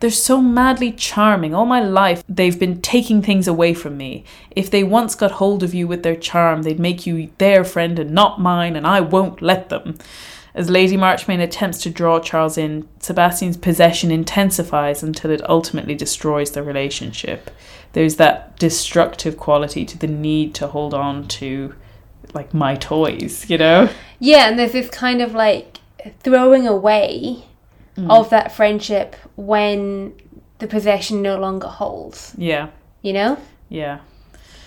They're so madly charming. All my life, they've been taking things away from me. If they once got hold of you with their charm, they'd make you their friend and not mine, and I won't let them. As Lady Marchmain attempts to draw Charles in, Sebastian's possession intensifies until it ultimately destroys the relationship. There's that destructive quality to the need to hold on to, like, my toys, you know? yeah, and there's this kind of like throwing away of that friendship when the possession no longer holds. Yeah, You know? yeah.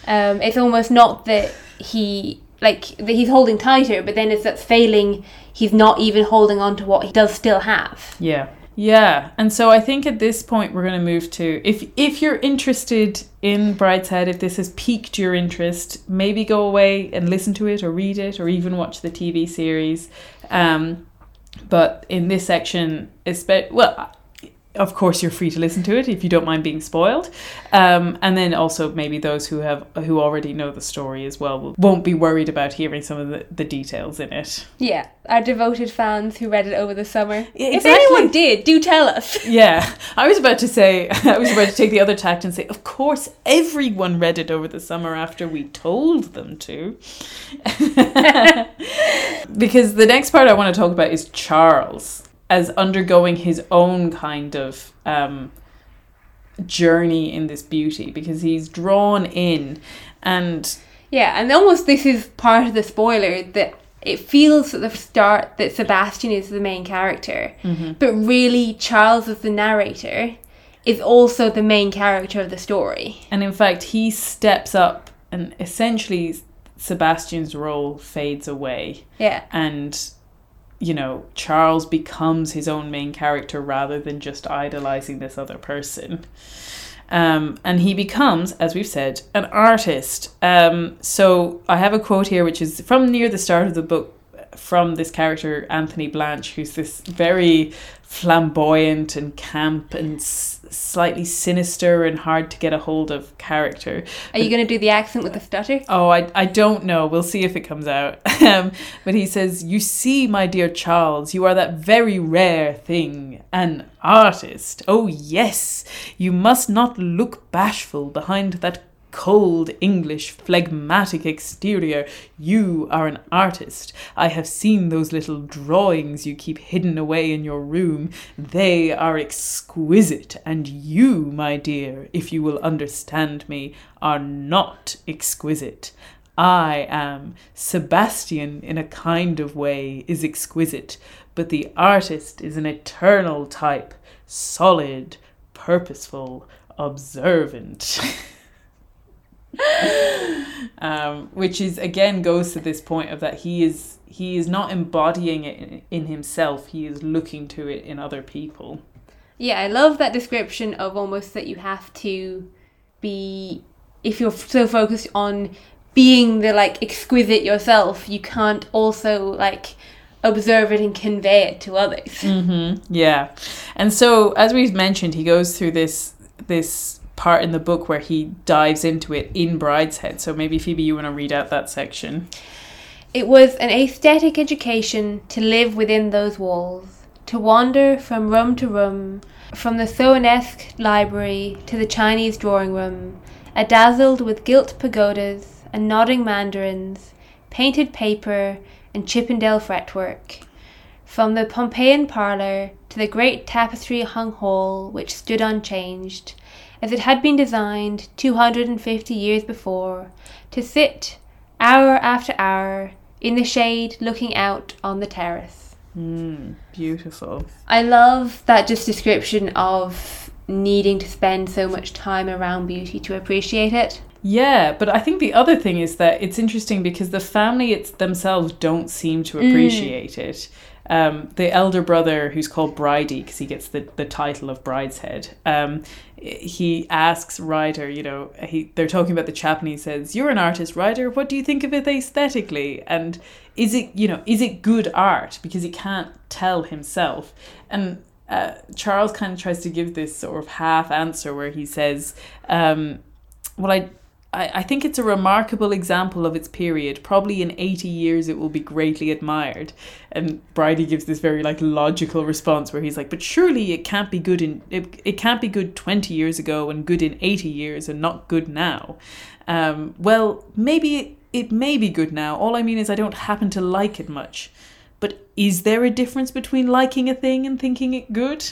Um, it's almost not that he like he's holding tighter, but then as that's failing, he's not even holding on to what he does still have. Yeah. Yeah, and so I think at this point we're going to move to if if you're interested in Brideshead, if this has piqued your interest, maybe go away and listen to it or read it or even watch the TV series. Um, but in this section, espe- well, of course you're free to listen to it if you don't mind being spoiled. Um, and then also maybe those who have who already know the story as well won't be worried about hearing some of the, the details in it. Yeah, our devoted fans who read it over the summer. Yeah, If anyone did, do tell us. yeah i was about to say i was about to take the other tact and say of course everyone read it over the summer after we told them to. Because the next part i want to talk about is charles as undergoing his own kind of um, journey in this beauty because he's drawn in and Yeah, and almost this is part of the spoiler that it feels at the start that Sebastian is the main character, but really Charles as the narrator is also the main character of the story. And in fact, he steps up and essentially Sebastian's role fades away. Yeah. And, you know, Charles becomes his own main character rather than just idolizing this other person. Um, and he becomes, as we've said, an artist. Um, so I have a quote here, which is from near the start of the book from this character, Anthony Blanche, who's this very flamboyant and camp and slightly sinister and hard to get a hold of character. Are you going to do the accent with the stutter? Oh, I, I don't know. We'll see if it comes out. um, but he says, You see, my dear Charles, you are that very rare thing, an artist. Oh, yes. You must not look bashful behind that cold English phlegmatic exterior. You are an artist. I have seen those little drawings you keep hidden away in your room. They are exquisite, and you, my dear, if you will understand me, are not exquisite. I am. Sebastian, in a kind of way, is exquisite, but the artist is an eternal type, solid, purposeful, observant. um, which is again goes to this point of that he is he is not embodying it in, in himself he is looking to it in other people Yeah, I love that description of almost that you have to be if you're so focused on being the like exquisite yourself, you can't also like observe it and convey it to others. Yeah. And so as we've mentioned, he goes through this this part in the book where he dives into it in Brideshead. So maybe Phoebe you want to read out that section. It was an aesthetic education to live within those walls, to wander from room to room, from the Soanesque library to the Chinese drawing room, adazzled with gilt pagodas and nodding mandarins, painted paper and Chippendale fretwork. From the Pompeian parlour to the great tapestry hung hall which stood unchanged, as it had been designed 250 years before, to sit, hour after hour, in the shade looking out on the terrace. Mm, beautiful. I love that just description of needing to spend so much time around beauty to appreciate it. Yeah, but I think the other thing is that it's interesting because the family it's themselves don't seem to appreciate it. Um, the elder brother, who's called Bridey, because he gets the, the title of Brideshead, um, he asks Ryder, you know, he they're talking about the chap, and he says, "You're an artist, Ryder. What do you think of it aesthetically? And is it, you know, is it good art? Because he can't tell himself." And uh, Charles kind of tries to give this sort of half answer where he says, um, "Well, I." I, I think it's a remarkable example of its period. Probably in 80 years it will be greatly admired. And Bridey gives this very like logical response where he's like, but surely it can't be good in it, it can't be good 20 years ago and good in 80 years and not good now. Um, well, maybe it, it may be good now. All I mean is I don't happen to like it much. Is there a difference between liking a thing and thinking it good?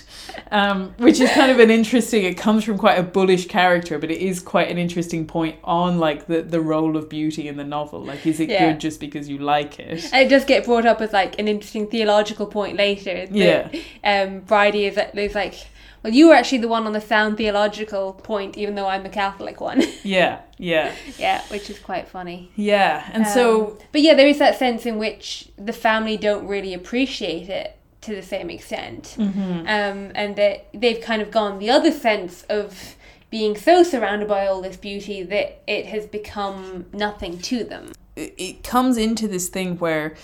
Um, which is kind of an interesting. It comes from quite a bullish character, but it is quite an interesting point on like the the role of beauty in the novel. Like, is it Yeah. good just because you like it? And it does get brought up as like an interesting theological point later. That, Yeah. Um, Bridey is, is like, Well, you were actually the one on the sound theological point, even though I'm the Catholic one. Yeah, yeah, yeah, which is quite funny. yeah. And so Um, but yeah, there is that sense in which the family don't really appreciate it to the same extent, Mm-hmm. um, and that they've kind of gone the other sense of being so surrounded by all this beauty that it has become nothing to them. it comes into this thing where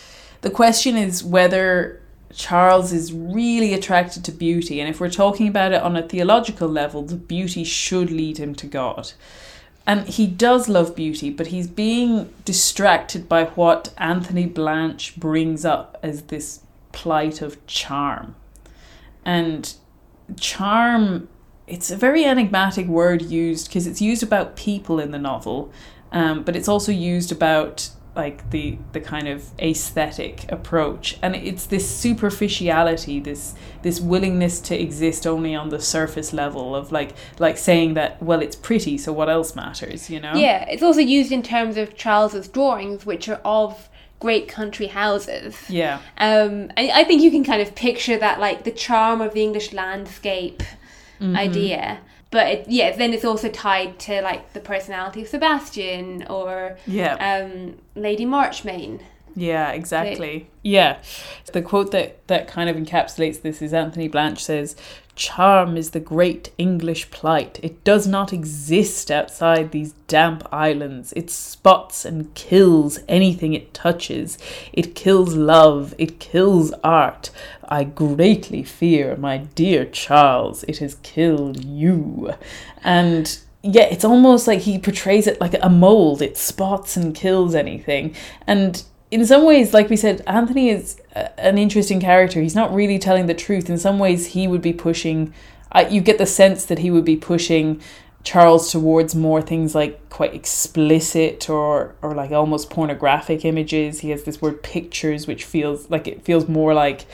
the question is whether Charles is really attracted to beauty. And if we're talking about it on a theological level, the beauty should lead him to God. And he does love beauty, but he's being distracted by what Anthony Blanche brings up as this plight of charm. And charm, it's a very enigmatic word used because it's used about people in the novel, um, but it's also used about like the the kind of aesthetic approach and it's this superficiality this this willingness to exist only on the surface level of like like saying that well it's pretty so what else matters you know Yeah, it's also used in terms of Charles's drawings, which are of great country houses. yeah Um, and I think you can kind of picture that, like the charm of the English landscape idea. But it, yeah, then it's also tied to like the personality of Sebastian or yeah um, Lady Marchmain. Yeah, exactly. Yeah. The quote that, that kind of encapsulates this is Anthony Blanche says, Charm is the great English plight. It does not exist outside these damp islands. It spots and kills anything it touches. It kills love. It kills art. I greatly fear, my dear Charles, it has killed you. And yeah, it's almost like he portrays it like a mold. It spots and kills anything. And in some ways, like we said, Anthony is a- an interesting character. He's not really telling the truth. In some ways, he would be pushing. Uh, you get the sense that he would be pushing Charles towards more things like quite explicit or or like almost pornographic images. He has this word pictures, which feels like it feels more like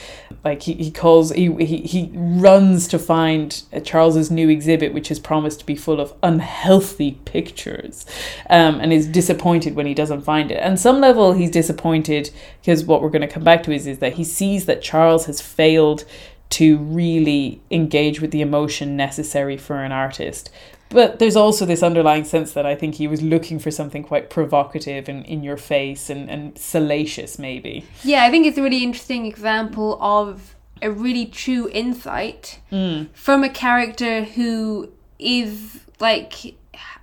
like he, he calls he, he he runs to find uh, Charles's new exhibit, which is promised to be full of unhealthy pictures, um, and is disappointed when he doesn't find it. And some level, he's disappointed because what we're going to come back to is is that he sees that Charles has failed to really engage with the emotion necessary for an artist. But there's also this underlying sense that I think he was looking for something quite provocative and in your face and, and salacious, maybe. Yeah, I think it's a really interesting example of a really true insight from a character who is like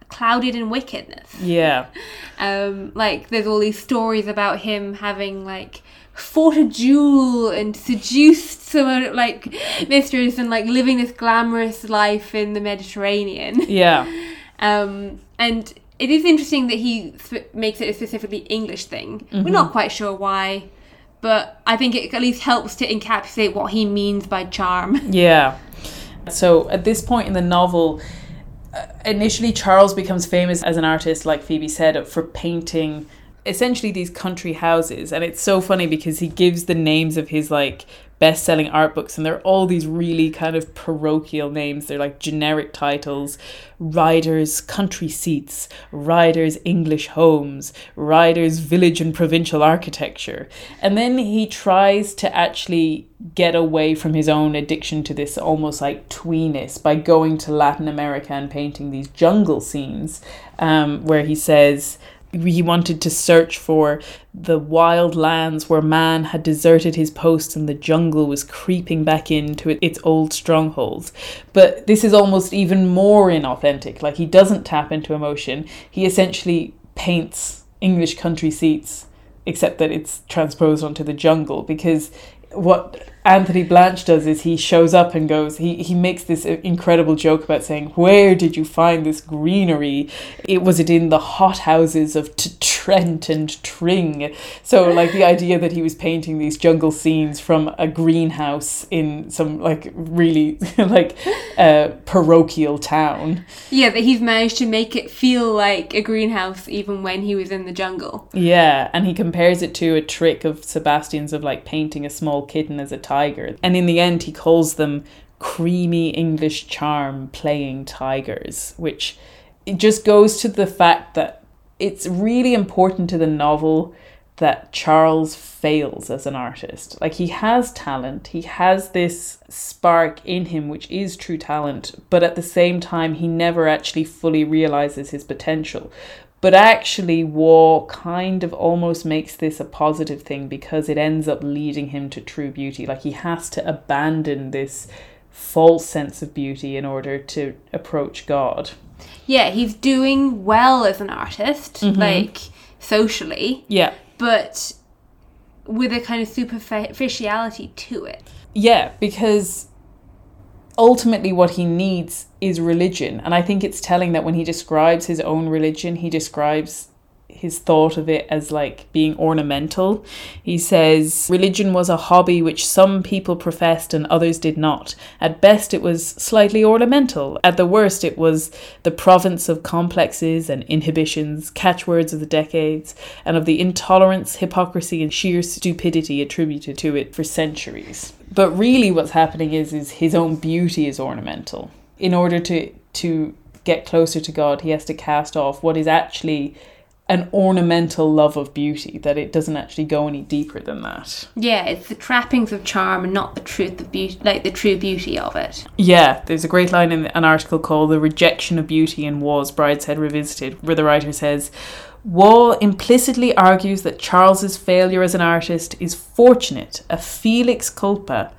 clouded in wickedness. Yeah. Um, like there's all these stories about him having like fought a duel and seduced some like mistress and like living this glamorous life in the Mediterranean. Yeah. Um, and it is interesting that he makes it a specifically English thing. We're not quite sure why, but I think it at least helps to encapsulate what he means by charm. Yeah. So at this point in the novel, uh, initially Charles becomes famous as an artist, like Phoebe said, for painting essentially these country houses. And it's so funny because he gives the names of his like best selling art books, and they're all these really kind of parochial names. They're like generic titles Ryder's Country Seats, Ryder's English Homes, Ryder's Village and Provincial Architecture. And then he tries to actually get away from his own addiction to this almost like tweeness by going to Latin America and painting these jungle scenes um, where he says he wanted to search for the wild lands where man had deserted his posts and the jungle was creeping back into its old strongholds. But this is almost even more inauthentic. Like he doesn't tap into emotion. He essentially paints English country seats, except that it's transposed onto the jungle because what Anthony Blanche does is he shows up and goes he he makes this incredible joke about saying where did you find this greenery it was it in the hot houses of T- Trent and Tring so like the idea that he was painting these jungle scenes from a greenhouse in some like really like uh, parochial town yeah, that he's managed to make it feel like a greenhouse even when he was in the jungle. Yeah, and he compares it to a trick of Sebastian's of like painting a small kitten as a tiger. And in the end, he calls them creamy English charm playing tigers, which it just goes to the fact that it's really important to the novel that Charles fails as an artist. Like he has talent, he has this spark in him, which is true talent, but at the same time, he never actually fully realizes his potential. But actually, Waugh kind of almost makes this a positive thing because it ends up leading him to true beauty. Like he has to abandon this false sense of beauty in order to approach God. Yeah, he's doing well as an artist, mm-hmm. like socially, Yeah. but with a kind of superficiality to it. Yeah, because ultimately what he needs is religion. And I think it's telling that when he describes his own religion, he describes his thought of it as like being ornamental. He says religion was a hobby which some people professed and others did not. At best, it was slightly ornamental. At the worst, it was the province of complexes and inhibitions, catchwords of the decades, and of the intolerance, hypocrisy, and sheer stupidity attributed to it for centuries. But really, what's happening is, is his own beauty is ornamental. In order to to get closer to God, he has to cast off what is actually an ornamental love of beauty, that it doesn't actually go any deeper than that. Yeah, it's the trappings of charm and not the truth of beauty, like the true beauty of it. Yeah, there's a great line in an article called The Rejection of Beauty in Waugh's Brideshead Revisited, where the writer says, Waugh implicitly argues that Charles's failure as an artist is fortunate, a felix culpa,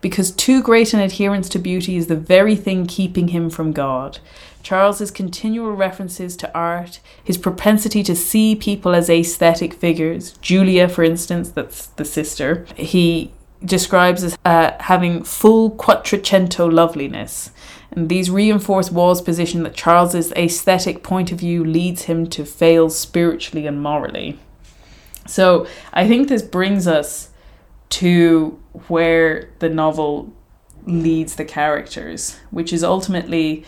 because too great an adherence to beauty is the very thing keeping him from God. Charles's continual references to art, his propensity to see people as aesthetic figures, Julia, for instance, that's the sister, he describes as uh, having full quattrocento loveliness. And these reinforce Waugh's position that Charles's aesthetic point of view leads him to fail spiritually and morally. So I think this brings us to where the novel leads the characters, which is ultimately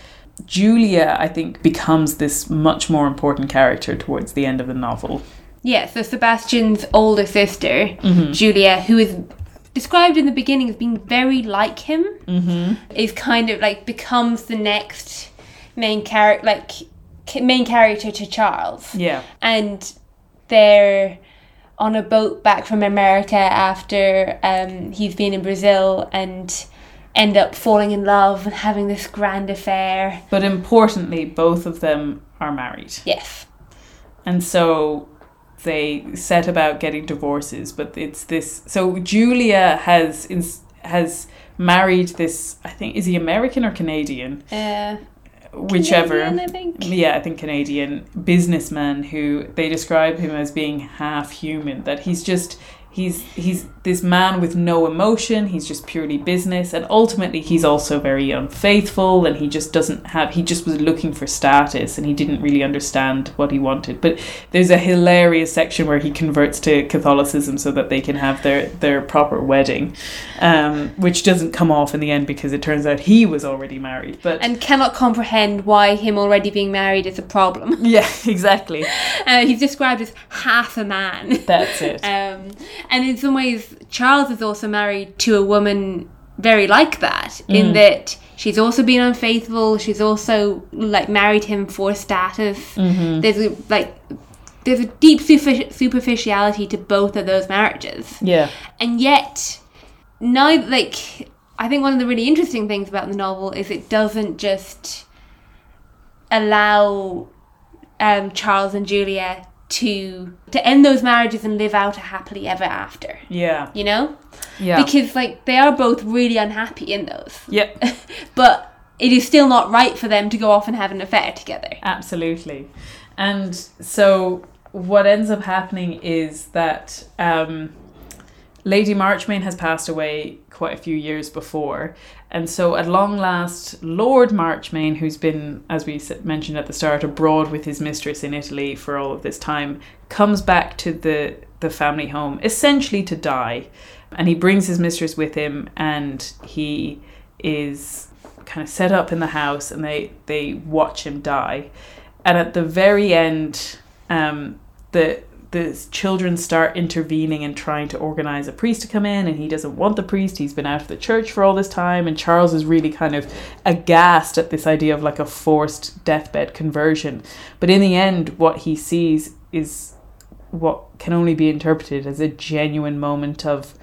Julia, I think, becomes this much more important character towards the end of the novel. Yeah, so Sebastian's older sister, mm-hmm. Julia, who is described in the beginning as being very like him, is kind of like becomes the next main character, like main character to Charles. Yeah. and they're on a boat back from America after um, he's been in Brazil and end up falling in love and having this grand affair. But importantly, both of them are married. Yes. And so they set about getting divorces, but it's this. So Julia has ins- has married this. I think is he American or Canadian, Uh, whichever. Canadian, I think. Yeah, I think Canadian businessman who they describe him as being half human. That he's just he's he's this man with no emotion. He's just purely business, and ultimately he's also very unfaithful. And he just doesn't have. He just was looking for status, and he didn't really understand what he wanted. But there's a hilarious section where he converts to Catholicism so that they can have their their proper wedding, um, which doesn't come off in the end because it turns out he was already married. But And cannot comprehend why him already being married is a problem. yeah, exactly. Uh, he's described as half a man. That's it. Um, and in some ways, Charles is also married to a woman very like that, Mm. in that she's also been unfaithful. She's also like married him for status. Mm-hmm. There's a, like there's a deep superficiality to both of those marriages, Yeah. and yet now like I think one of the really interesting things about the novel is it doesn't just allow um, Charles and Julia to to end those marriages and live out a happily ever after. Yeah. You know, Yeah. because like they are both really unhappy in those, yeah. but it is still not right for them to go off and have an affair together. Absolutely. And so what ends up happening is that um, Lady Marchmain has passed away quite a few years before. And so at long last, Lord Marchmain, who's been, as we mentioned at the start, abroad with his mistress in Italy for all of this time, comes back to the, the family home essentially to die. And he brings his mistress with him and he is kind of set up in the house and they, they watch him die. And at the very end, um, the the children start intervening and trying to organize a priest to come in, and he doesn't want the priest. He's been out of the church for all this time, and Charles is really kind of aghast at this idea of like a forced deathbed conversion. But in the end, what he sees is what can only be interpreted as a genuine moment of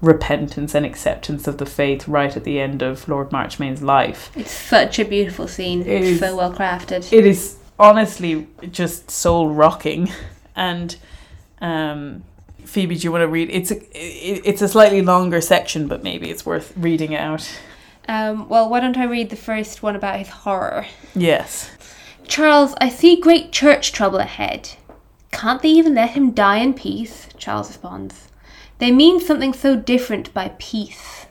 repentance and acceptance of the faith right at the end of Lord Marchmain's life. It's such a beautiful scene. It it's is- so well crafted. It is honestly just soul rocking, and um, Phoebe, do you want to read? It's a it's a slightly longer section, but maybe it's worth reading it out. Um, well, why don't I read the first one about his horror? Yes. Charles, I see great church trouble ahead. Can't they even let him die in peace? Charles responds. They mean something so different by peace.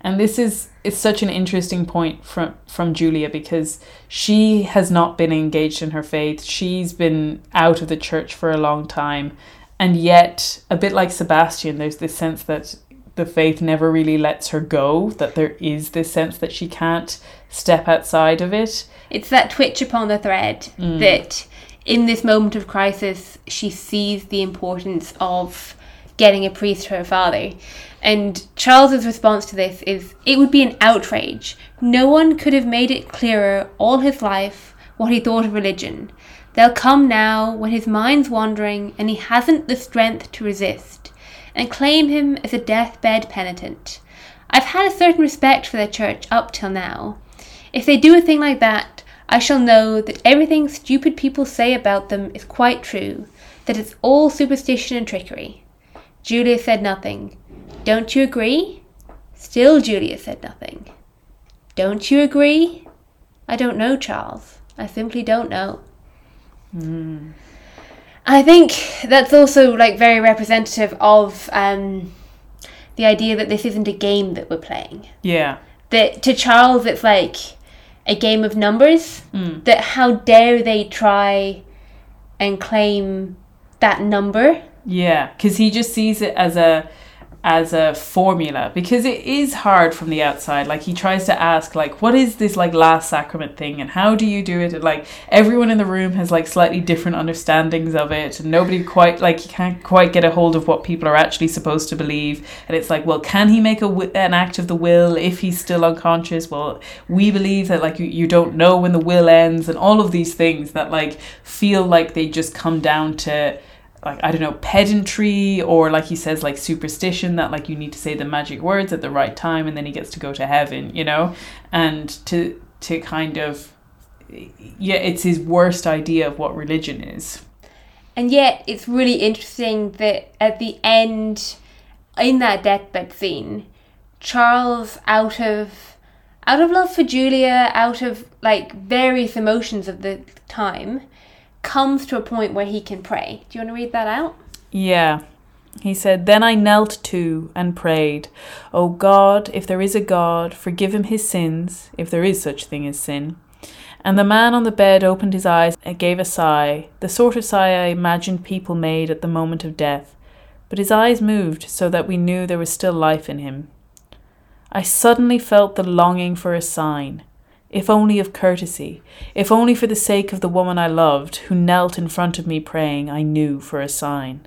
And this is is such an interesting point from from Julia because she has not been engaged in her faith. She's been out of the church for a long time, and yet a bit like Sebastian, there's this sense that the faith never really lets her go. That there is this sense that she can't step outside of it. It's that twitch upon the thread mm. that in this moment of crisis, she sees the importance of getting a priest for her father. And Charles's response to this is it would be an outrage. No one could have made it clearer all his life what he thought of religion. They'll come now when his mind's wandering and he hasn't the strength to resist, and claim him as a deathbed penitent. I've had a certain respect for the church up till now. If they do a thing like that, I shall know that everything stupid people say about them is quite true, that it's all superstition and trickery. Julia said nothing. Don't you agree? Still, Julia said nothing. Don't you agree? I don't know, Charles. I simply don't know. I think that's also like very representative of um, the idea that this isn't a game that we're playing Yeah. that to Charles it's like a game of numbers. That how dare they try and claim that number? Yeah, because he just sees it as a as a formula because it is hard from the outside. Like he tries to ask like what is this like last sacrament thing and how do you do it? And, like everyone in the room has like slightly different understandings of it and nobody quite like he can't quite get a hold of what people are actually supposed to believe. And it's like well can he make a an act of the will if he's still unconscious? Well we believe that like you, you don't know when the will ends and all of these things that like feel like they just come down to like I don't know pedantry or like he says like superstition that like you need to say the magic words at the right time and then he gets to go to heaven you know? And to to kind of yeah it's his worst idea of what religion is. And yet it's really interesting that at the end in that deathbed scene, Charles out of out of love for Julia, out of like various emotions of the time, comes to a point where he can pray. Do you want to read that out? Yeah. He said, Then I knelt too and prayed, O God, if there is a God, forgive him his sins, if there is such thing as sin. And the man on the bed opened his eyes and gave a sigh, the sort of sigh I imagined people made at the moment of death. But his eyes moved so that we knew there was still life in him. I suddenly felt the longing for a sign, if only of courtesy, if only for the sake of the woman I loved, who knelt in front of me praying, I knew for a sign.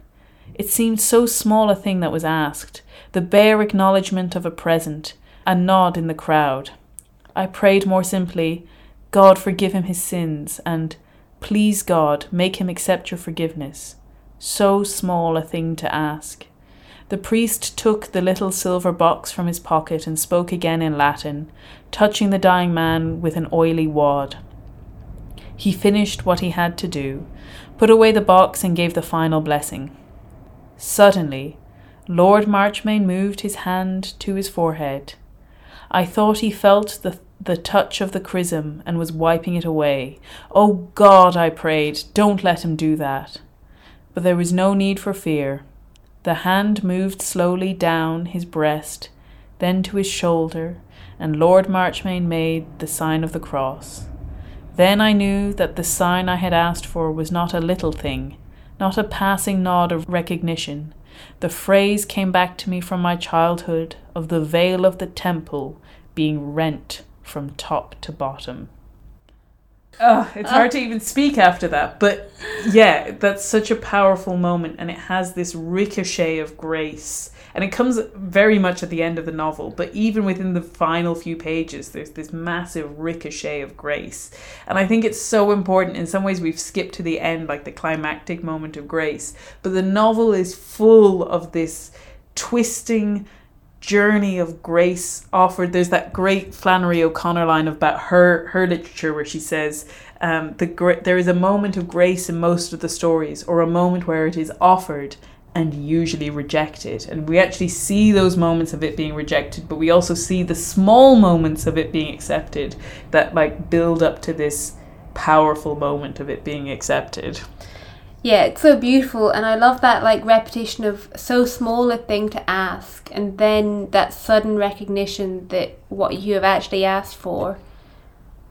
It seemed so small a thing that was asked, the bare acknowledgement of a present, a nod in the crowd. I prayed more simply, God forgive him his sins, and please God, make him accept your forgiveness. So small a thing to ask. The priest took the little silver box from his pocket and spoke again in Latin, touching the dying man with an oily wad. He finished what he had to do, put away the box, and gave the final blessing. Suddenly, Lord Marchmain moved his hand to his forehead. I thought he felt the, the touch of the chrism and was wiping it away. Oh God, I prayed, don't let him do that. But there was no need for fear. The hand moved slowly down his breast, then to his shoulder, and Lord Marchmain made the sign of the cross. Then I knew that the sign I had asked for was not a little thing, not a passing nod of recognition. The phrase came back to me from my childhood of the veil of the temple being rent from top to bottom. Ugh, it's ah. hard to even speak after that, but yeah, that's such a powerful moment, and it has this ricochet of grace And it comes very much at the end of the novel, but even within the final few pages, there's this massive ricochet of grace. And I think it's so important. In some ways, we've skipped to the end, like the climactic moment of grace, but the novel is full of this twisting journey of grace offered. There's that great Flannery O'Connor line about her her literature where she says um, the there is a moment of grace in most of the stories, or a moment where it is offered and usually rejected. And we actually see those moments of it being rejected, but we also see the small moments of it being accepted that like build up to this powerful moment of it being accepted. Yeah, it's so beautiful, and I love that like repetition of so small a thing to ask, and then that sudden recognition that what you have actually asked for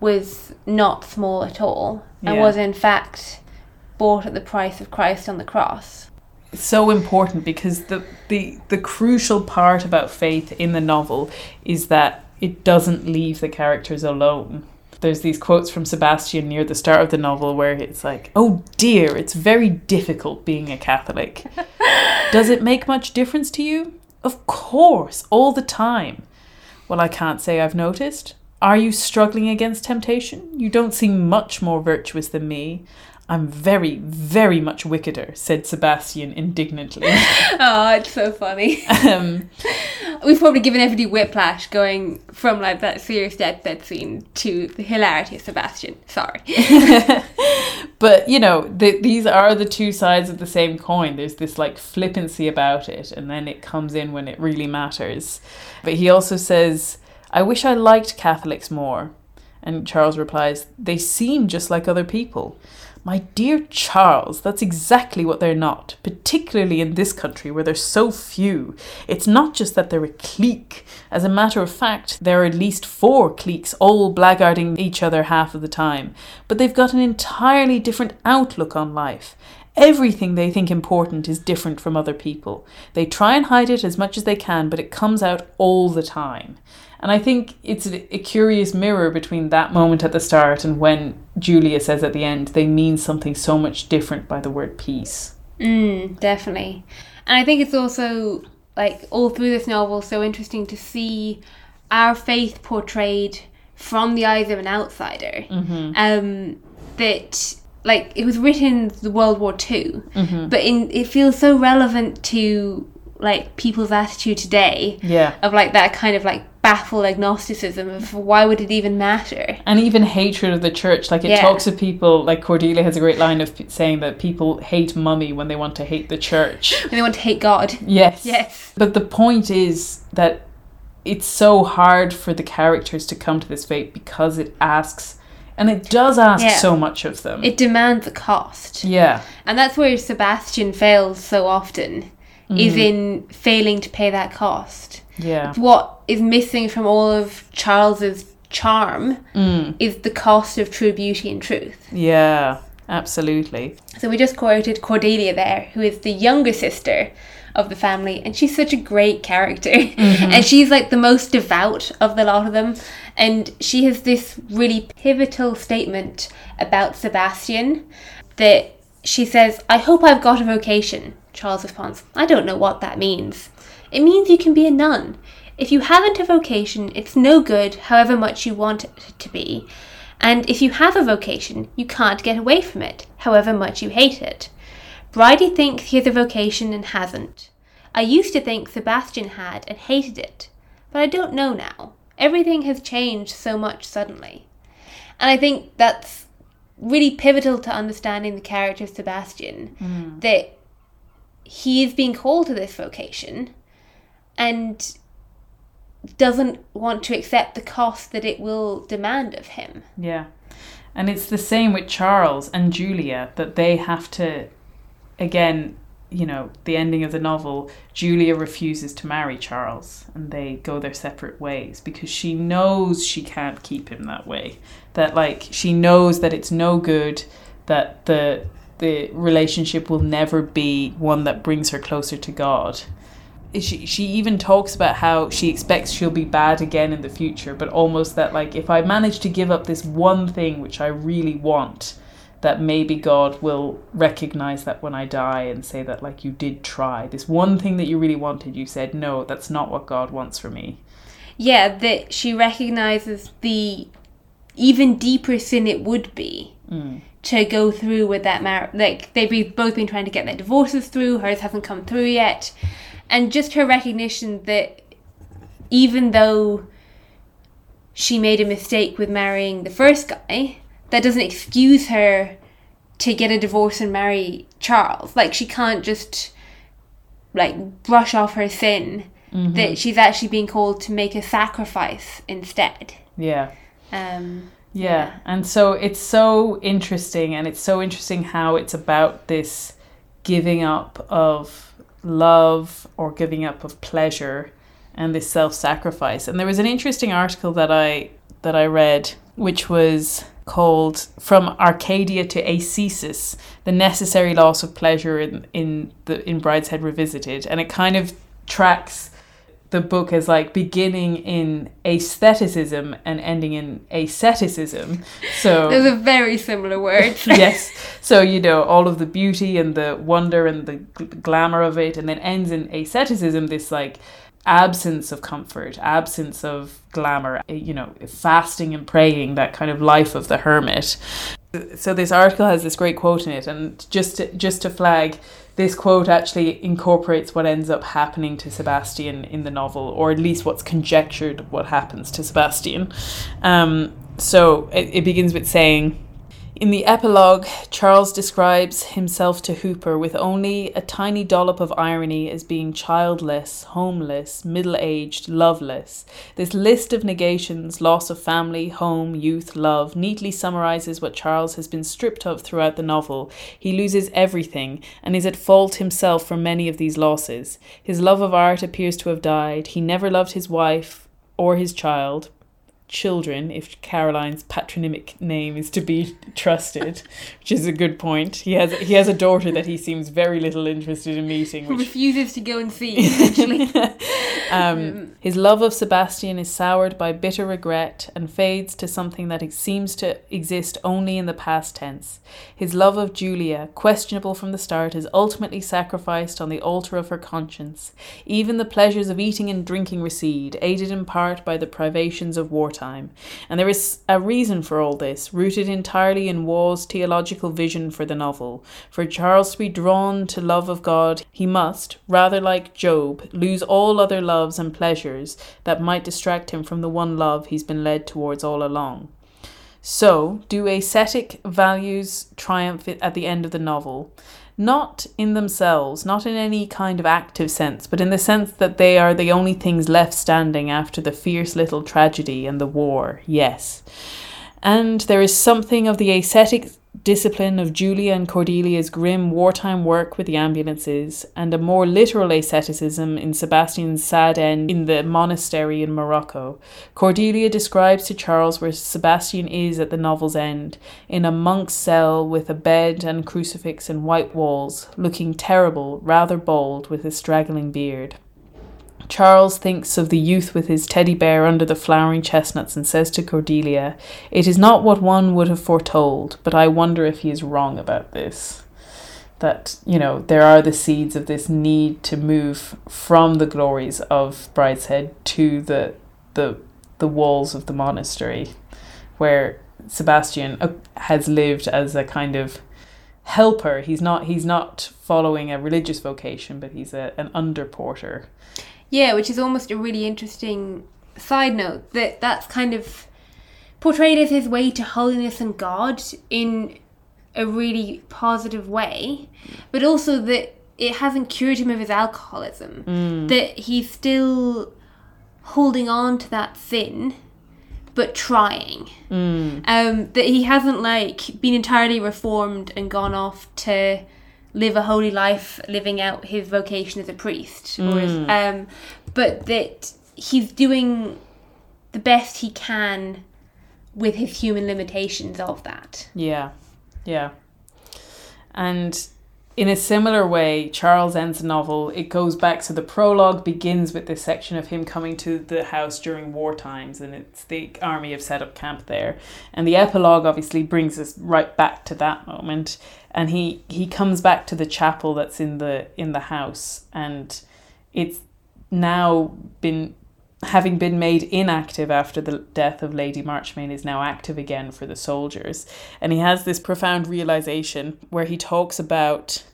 was not small at all, and Yeah. was in fact bought at the price of Christ on the cross. So important because the, the the crucial part about faith in the novel is that it doesn't leave the characters alone. There's these quotes from Sebastian near the start of the novel where it's like, "Oh dear, it's very difficult being a Catholic. Does it make much difference to you? Of course, all the time. Well, I can't say I've noticed. Are you struggling against temptation? You don't seem much more virtuous than me. I'm very, very much wickeder, said Sebastian indignantly. oh, it's so funny. um, We've probably given everybody whiplash going from like that serious deathbed scene to the hilarity of Sebastian. Sorry. but, you know, th- these are the two sides of the same coin. There's this like flippancy about it, and then it comes in when it really matters. But he also says, I wish I liked Catholics more. And Charles replies, They seem just like other people. My dear Charles, that's exactly what they're not, particularly in this country where there's so few. It's not just that they're a clique. As a matter of fact, there are at least four cliques all blackguarding each other half of the time. But they've got an entirely different outlook on life. Everything they think important is different from other people. They try and hide it as much as they can, but it comes out all the time. And I think it's a, a curious mirror between that moment at the start and when Julia says at the end, they mean something so much different by the word peace. Mm, definitely. And I think it's also like all through this novel so interesting to see our faith portrayed from the eyes of an outsider. Um, that like it was written the World War 2 but in it feels so relevant to like people's attitude today Yeah. of like that kind of like baffled agnosticism of why would it even matter? And even hatred of the church. Like it Yeah. talks of people, like Cordelia has a great line of saying that people hate mummy when they want to hate the church. And they want to hate God. Yes. Yes. But the point is that it's so hard for the characters to come to this fate because it asks, and it does ask Yeah. so much of them. It demands a cost. yeah. And that's where Sebastian fails so often, is mm. in failing to pay that cost. Yeah. What is missing from all of Charles's charm mm. is the cost of true beauty and truth. Yeah. Absolutely. So we just quoted Cordelia there, who is the younger sister of the family, and she's such a great character. Mm-hmm. and she's like the most devout of the lot of them. And she has this really pivotal statement about Sebastian that she says, I hope I've got a vocation. Charles responds, I don't know what that means. It means you can be a nun. If you haven't a vocation, it's no good, however much you want it to be. And if you have a vocation, you can't get away from it, however much you hate it. Bridey thinks he has a vocation and hasn't. I used to think Sebastian had and hated it, but I don't know now. Everything has changed so much suddenly. And I think that's really pivotal to understanding the character of Sebastian hmm. that he is being called to this vocation and doesn't want to accept the cost that it will demand of him. Yeah. And it's the same with Charles and Julia that they have to, again, you know, the ending of the novel, Julia refuses to marry Charles and they go their separate ways because she knows she can't keep him that way. That, like, she knows that it's no good, that the the relationship will never be one that brings her closer to God she she even talks about how she expects she'll be bad again in the future, but almost that like if I manage to give up this one thing which I really want, that maybe God will recognize that when I die and say that like you did try. This one thing that you really wanted you said no that's not what God wants for me. Yeah, that she recognizes the even deeper sin it would be mm. to go through with that marriage. Like they've both been trying to get their divorces through, hers hasn't come through yet, and just her recognition that even though she made a mistake with marrying the first guy, that doesn't excuse her to get a divorce and marry Charles. Like she can't just like brush off her sin. That she's actually being called to make a sacrifice instead. yeah Um, Yeah, and so it's so interesting, and it's so interesting how it's about this giving up of love or giving up of pleasure and this self-sacrifice. And there was an interesting article that I that I read, which was called "From Arcadia to Ascesis: The Necessary Loss of Pleasure in in the in Brideshead Revisited," and it kind of tracks the book as like beginning in aestheticism and ending in asceticism. So those are very similar words. yes, so you know all of the beauty and the wonder and the gl- glamour of it, and then ends in asceticism. This like absence of comfort, absence of glamour. Eh, you know, fasting and praying, that kind of life of the hermit. So this article has this great quote in it, and just to, just to flag, this quote actually incorporates what ends up happening to Sebastian in the novel, or at least what's conjectured what happens to Sebastian. Um, so it, it begins with saying. In the epilogue, Charles describes himself to Hooper with only a tiny dollop of irony as being childless, homeless, middle aged, loveless. This list of negations loss of family, home, youth, love neatly summarizes what Charles has been stripped of throughout the novel. He loses everything and is at fault himself for many of these losses. His love of art appears to have died. He never loved his wife or his child children if Caroline's patronymic name is to be trusted, which is a good point. He has he has a daughter that he seems very little interested in meeting, which refuses to go and see, essentially. um, his love of Sebastian is soured by bitter regret and fades to something that seems to exist only in the past tense. His love of Julia, questionable from the start, is ultimately sacrificed on the altar of her conscience. Even the pleasures of eating and drinking recede, aided in part by the privations of wartime. And there is a reason for all this, rooted entirely in Waugh's theological vision for the novel. For Charles to be drawn to love of God, he must, rather like Job, lose all other loves and pleasures that might distract him from the one love he's been led towards all along. So, do ascetic values triumph at the end of the novel? Not in themselves, not in any kind of active sense, but in the sense that they are the only things left standing after the fierce little tragedy and the war, yes. And there is something of the ascetic discipline of Julia and Cordelia's grim wartime work with the ambulances, and a more literal asceticism in Sebastian's sad end in the monastery in Morocco. Cordelia describes to Charles where Sebastian is at the novel's end, in a monk's cell with a bed and crucifix and white walls, looking terrible, rather bald, with a straggling beard. Charles thinks of the youth with his teddy bear under the flowering chestnuts and says to Cordelia, It is not what one would have foretold, but I wonder if he is wrong about this. That, you know, there are the seeds of this need to move from the glories of Brideshead to the the the walls of the monastery, where Sebastian uh, has lived as a kind of helper. He's not he's not following a religious vocation, but he's a, an underporter. Yeah, which is almost a really interesting side note that that's kind of portrayed as his way to holiness and God in a really positive way, but also that it hasn't cured him of his alcoholism. That he's still holding on to that sin, but trying. Um, that he hasn't like been entirely reformed and gone off to live a holy life, living out his vocation as a priest, or as, um, but that he's doing the best he can with his human limitations of that. Yeah, yeah. And in a similar way, Charles ends the novel. It goes back to the prologue, begins with this section of him coming to the house during war times, and it's the army have set up camp there. And the epilogue obviously brings us right back to that moment. And he, he comes back to the chapel that's in the in the house, and it's now been having been made inactive after the death of Lady Marchmain, is now active again for the soldiers. And he has this profound realization where he talks about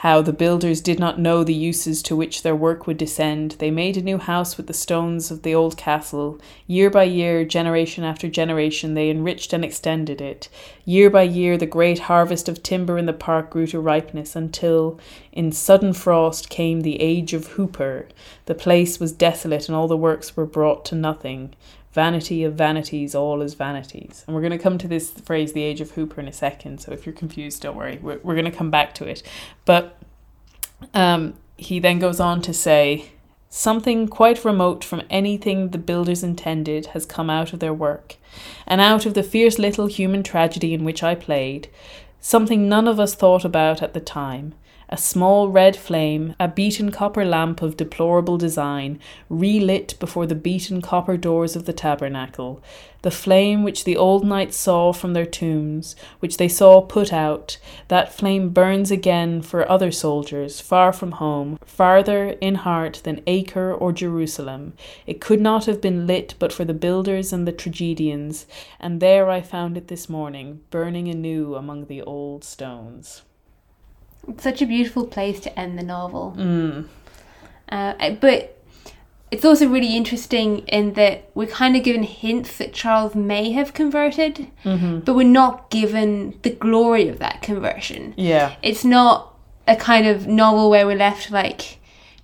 how the builders did not know the uses to which their work would descend. They made a new house with the stones of the old castle. Year by year, generation after generation, they enriched and extended it. Year by year, the great harvest of timber in the park grew to ripeness until, in sudden frost, came the age of Hooper. The place was desolate and all the works were brought to nothing. Vanity of vanities, all is vanities. And we're going to come to this phrase, the age of Hooper, in a second. So if you're confused, don't worry. We're, we're going to come back to it. But um, he then goes on to say, Something quite remote from anything the builders intended has come out of their work, and out of the fierce little human tragedy in which I played, something none of us thought about at the time a small red flame, a beaten copper lamp of deplorable design, relit before the beaten copper doors of the tabernacle, the flame which the old knights saw from their tombs, which they saw put out, that flame burns again for other soldiers, far from home, farther in heart than Acre or Jerusalem. It could not have been lit but for the builders and the tragedians, and there I found it this morning, burning anew among the old stones. Such a beautiful place to end the novel. Mm. Uh, but it's also really interesting in that we're kind of given hints that Charles may have converted, Mm-hmm. but we're not given the glory of that conversion. Yeah. It's not a kind of novel where we're left like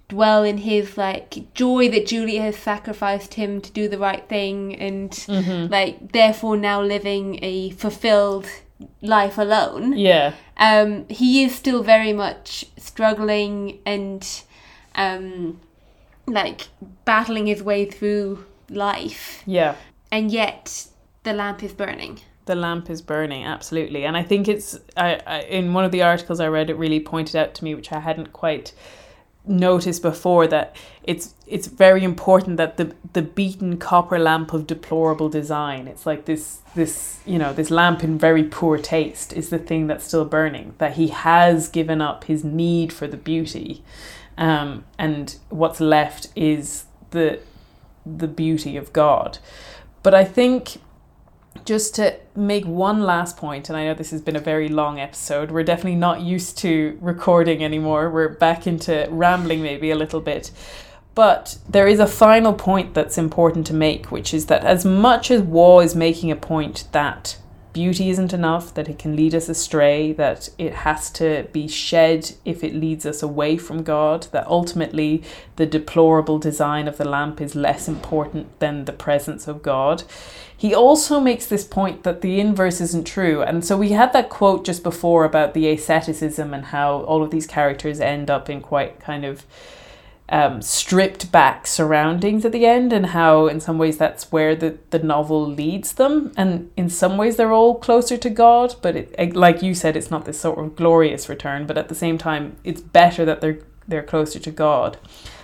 dwell in his like joy that Julia has sacrificed him to do the right thing and Mm-hmm. like therefore now living a fulfilled life alone Yeah. um, he is still very much struggling and um, like battling his way through life, Yeah. and yet the lamp is burning. The lamp is burning, absolutely. And I think it's I, I in one of the articles I read it really pointed out to me which I hadn't quite noticed before that it's it's very important that the the beaten copper lamp of deplorable design it's like this this you know this lamp in very poor taste is the thing that's still burning that he has given up his need for the beauty. Um, and what's left is the the beauty of God. But I think just to make one last point, and I know this has been a very long episode, we're definitely not used to recording anymore. We're back into rambling maybe a little bit. But there is a final point that's important to make, which is that as much as Waugh is making a point that beauty isn't enough, that it can lead us astray, that it has to be shed if it leads us away from God, that ultimately the deplorable design of the lamp is less important than the presence of God. He also makes this point that the inverse isn't true. And so we had that quote just before about the asceticism and how all of these characters end up in quite kind of um, stripped back surroundings at the end, and how in some ways that's where the, the novel leads them. And in some ways they're all closer to God, but it, like you said, it's not this sort of glorious return, but at the same time, it's better that they're, they're closer to God.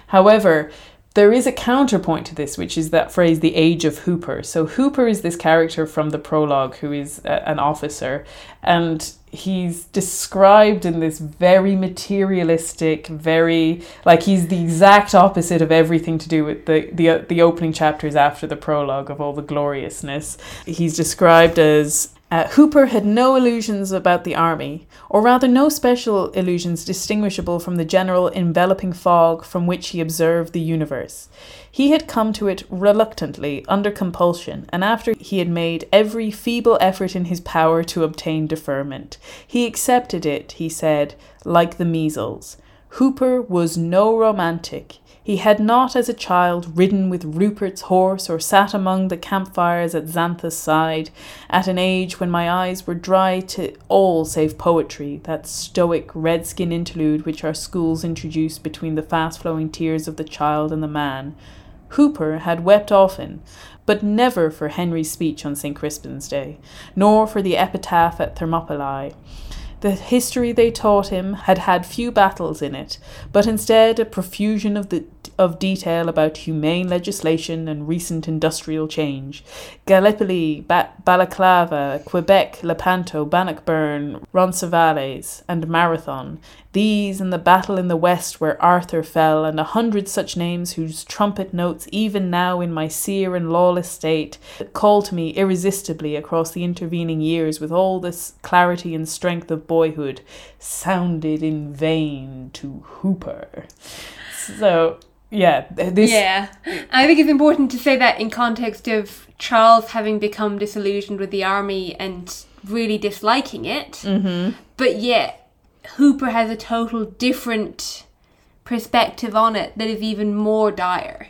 However, there is a counterpoint to this, which is that phrase, the age of Hooper. So, Hooper is this character from the prologue who is a, an officer, and he's described in this very materialistic, very like he's the exact opposite of everything to do with the, the, uh, the opening chapters after the prologue of all the gloriousness. He's described as uh, Hooper had no illusions about the army, or rather, no special illusions distinguishable from the general enveloping fog from which he observed the universe. He had come to it reluctantly, under compulsion, and after he had made every feeble effort in his power to obtain deferment. He accepted it, he said, like the measles. Hooper was no romantic. He had not, as a child, ridden with Rupert's horse or sat among the campfires at Xanthus' side, at an age when my eyes were dry to all save poetry, that stoic redskin interlude which our schools introduce between the fast flowing tears of the child and the man. Hooper had wept often, but never for Henry's speech on St. Crispin's Day, nor for the epitaph at Thermopylae. The history they taught him had had few battles in it, but instead a profusion of the of detail about humane legislation and recent industrial change. Gallipoli, ba- Balaclava, Quebec, Lepanto, Bannockburn, Roncesvalles, and Marathon. These and the battle in the west where Arthur fell, and a hundred such names whose trumpet notes, even now in my sere and lawless state, call to me irresistibly across the intervening years with all this clarity and strength of boyhood, sounded in vain to Hooper. So yeah, this Yeah. I think it's important to say that in context of Charles having become disillusioned with the army and really disliking it. Mm-hmm. But yet, Hooper has a total different perspective on it that is even more dire.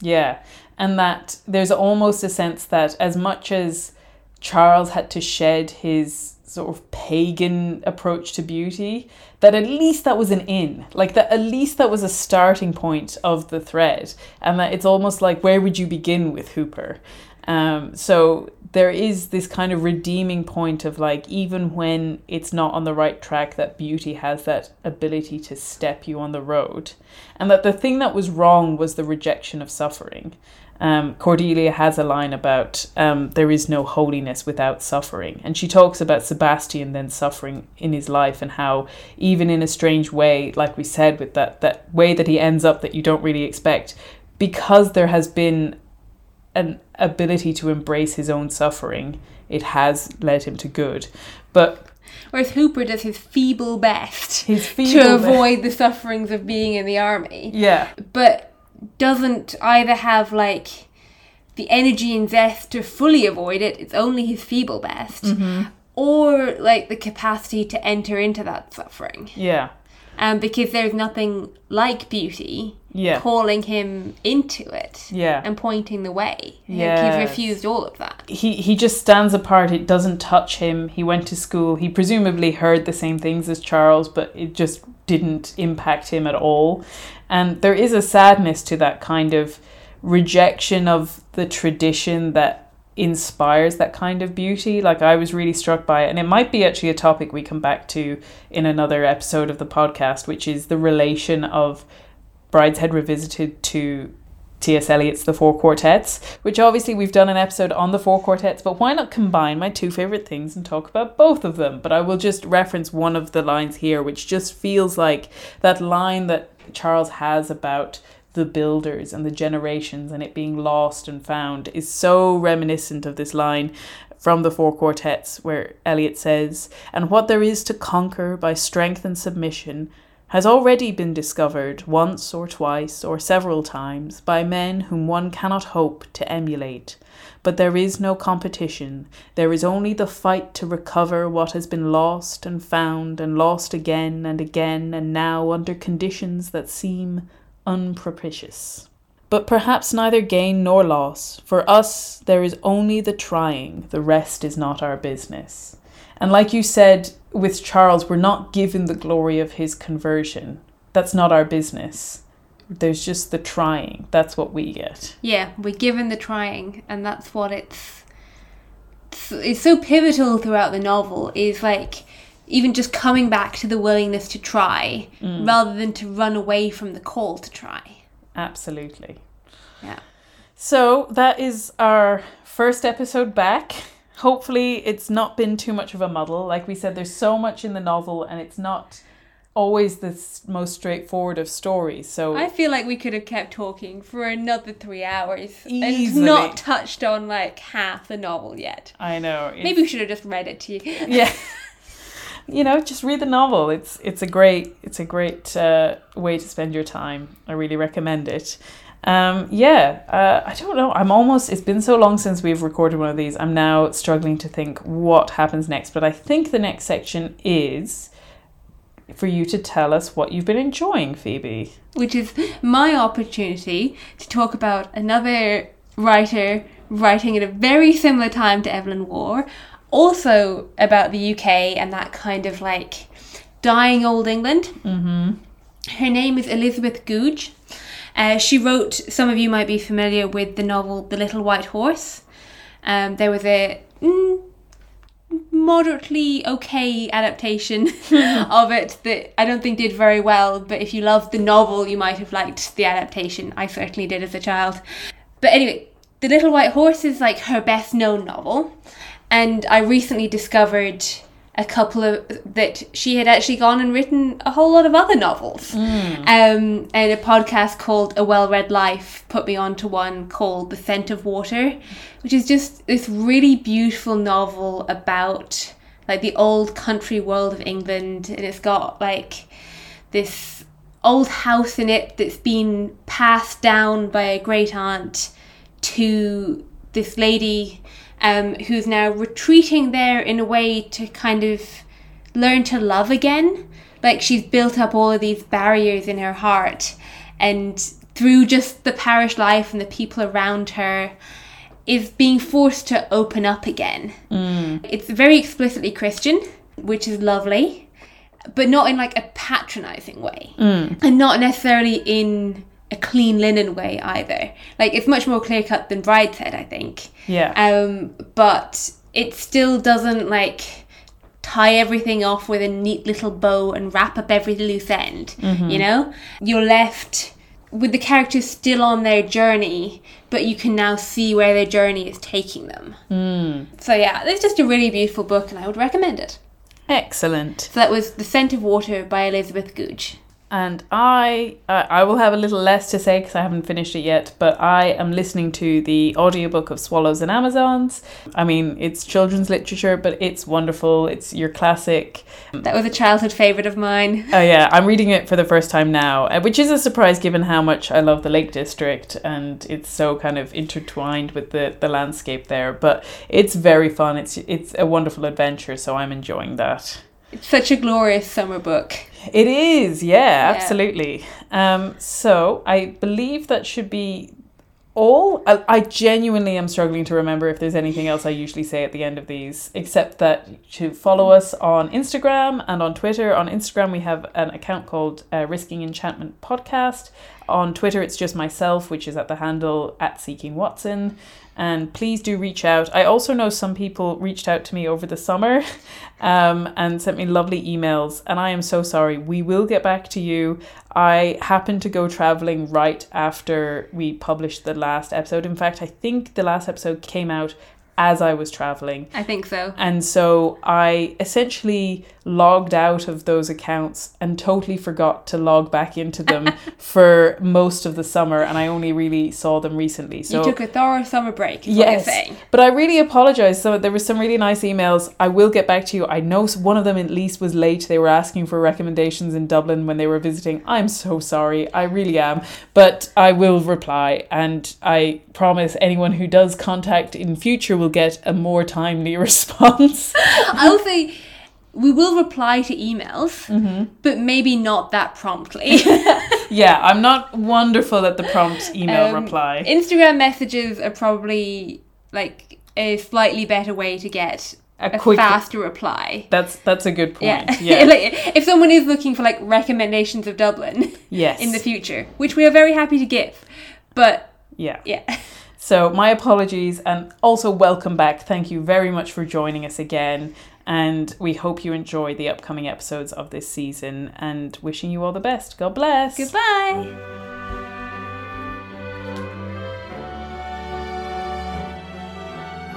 Yeah. And that there's almost a sense that as much as Charles had to shed his sort of pagan approach to beauty, that at least that was an in. Like that at least that was a starting point of the thread. And that it's almost like where would you begin with Hooper? Um, so there is this kind of redeeming point of like even when it's not on the right track that beauty has that ability to step you on the road and that the thing that was wrong was the rejection of suffering um, cordelia has a line about um, there is no holiness without suffering and she talks about sebastian then suffering in his life and how even in a strange way like we said with that that way that he ends up that you don't really expect because there has been an ability to embrace his own suffering, it has led him to good. But Whereas Hooper does his feeble best his feeble to avoid the sufferings of being in the army. yeah, but doesn't either have like the energy and zest to fully avoid it, it's only his feeble best, Mm-hmm. or like the capacity to enter into that suffering. yeah, Um, because there's nothing like beauty yeah, calling him into it yeah. and pointing the way. Like, Yes. he's refused all of that. he he just stands apart. It doesn't touch him. He went to school. He presumably heard the same things as Charles, but it just didn't impact him at all. And there is a sadness to that kind of rejection of the tradition that inspires that kind of beauty. Like I was really struck by it, and it might be actually a topic we come back to in another episode of the podcast, which is the relation of Brideshead Revisited to T.S. Eliot's The Four Quartets, which obviously we've done an episode on the Four Quartets, but why not combine my two favourite things and talk about both of them? But I will just reference one of the lines here, which just feels like that line that Charles has about the builders and the generations and it being lost and found is so reminiscent of this line from the Four Quartets, where Eliot says, And what there is to conquer by strength and submission has already been discovered once or twice or several times by men whom one cannot hope to emulate. But there is no competition, there is only the fight to recover what has been lost and found and lost again and again and now under conditions that seem unpropitious. But perhaps neither gain nor loss. For us, there is only the trying, the rest is not our business. And like you said with Charles, we're not given the glory of his conversion. That's not our business. There's just the trying. That's what we get. Yeah, we're given the trying, and that's what it's. It's, so pivotal throughout the novel. Is like even just coming back to the willingness to try, mm. rather than to run away from the call to try. Absolutely. Yeah. So that is our first episode back. Hopefully, it's not been too much of a muddle. Like we said, there's so much in the novel, and it's not always the most straightforward of stories. So I feel like we could have kept talking for another three hours and Easily. not touched on like half the novel yet. I know. it's- Maybe we should have just read it to you. yeah you know just read the novel it's it's a great it's a great uh, way to spend your time i really recommend it um, yeah uh, i don't know i'm almost it's been so long since we've recorded one of these i'm now struggling to think what happens next but i think the next section is for you to tell us what you've been enjoying phoebe which is my opportunity to talk about another writer writing at a very similar time to Evelyn Waugh, also about the UK and that kind of like dying old England. Mm-hmm. Her name is Elizabeth Goudge. Uh, she wrote, some of you might be familiar with the novel The Little White Horse. Um, there was a mm, moderately okay adaptation of it that I don't think did very well. But if you loved the novel, you might have liked the adaptation. I certainly did as a child. But anyway, The Little White Horse is like her best known novel. And I recently discovered a couple of that she had actually gone and written a whole lot of other novels. Um, and a podcast called A Well Read Life put me onto one called The Scent of Water, which is just this really beautiful novel about like the old country world of England, and it's got like this old house in it that's been passed down by a great aunt to this lady um, who's now retreating there in a way to kind of learn to love again. Like she's built up all of these barriers in her heart, and through just the parish life and the people around her, is being forced to open up again. It's very explicitly Christian, which is lovely, but not in like a patronizing way, and not necessarily in a clean linen way either. Like it's much more clear cut than Brideshead, I think. Yeah. Um, but it still doesn't like tie everything off with a neat little bow and wrap up every loose end. You know, you're left with the characters still on their journey, but you can now see where their journey is taking them. So yeah, it's just a really beautiful book, and I would recommend it. Excellent. So that was The Scent of Water by Elizabeth Goudge. And I, uh, I will have a little less to say because I haven't finished it yet. But I am listening to the audiobook of Swallows and Amazons. I mean, it's children's literature, but it's wonderful. It's your classic. That was a childhood favourite of mine. Oh yeah, I'm reading it for the first time now, uh, which is a surprise given how much I love the Lake District and it's so kind of intertwined with the, the landscape there. But it's very fun. It's it's a wonderful adventure, so I'm enjoying that. It's such a glorious summer book. It is, yeah, absolutely. Um, so I believe that should be all. I, I genuinely am struggling to remember if there's anything else I usually say at the end of these, except that to follow us on Instagram and on Twitter. On Instagram, we have an account called uh, Risking Enchantment Podcast. On Twitter, it's just myself, which is at the handle at Seeking Watson. And please do reach out. I also know some people reached out to me over the summer um, and sent me lovely emails. And I am so sorry. We will get back to you. I happened to go traveling right after we published the last episode. In fact, I think the last episode came out as I was traveling. I think so. And so I essentially logged out of those accounts and totally forgot to log back into them for most of the summer. And I only really saw them recently. So you took a thorough summer break, is what you're saying. but I really apologize. So there were some really nice emails. I will get back to you. I know one of them at least was late. They were asking for recommendations in Dublin when they were visiting. I'm so sorry. I really am. But I will reply. And I promise anyone who does contact in future will get a more timely response. I'll say we will reply to emails, Mm-hmm. but maybe not that promptly. yeah, I'm not wonderful at the prompt email Um, reply. Instagram messages are probably like a slightly better way to get A a, quick- faster reply. that's that's a good point. Yeah. Yeah. like, if someone is looking for like recommendations of Dublin yes. in the future, which we are very happy to give. But yeah. yeah. So, my apologies and also welcome back. Thank you very much for joining us again. And we hope you enjoy the upcoming episodes of this season and wishing you all the best. God bless. Goodbye.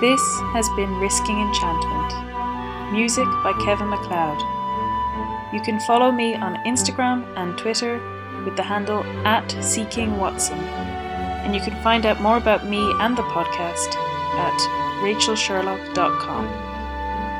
This has been Risking Enchantment. Music by Kevin MacLeod. You can follow me on Instagram and Twitter with the handle at Seeking Watson. And you can find out more about me and the podcast at rachelsherlock.com.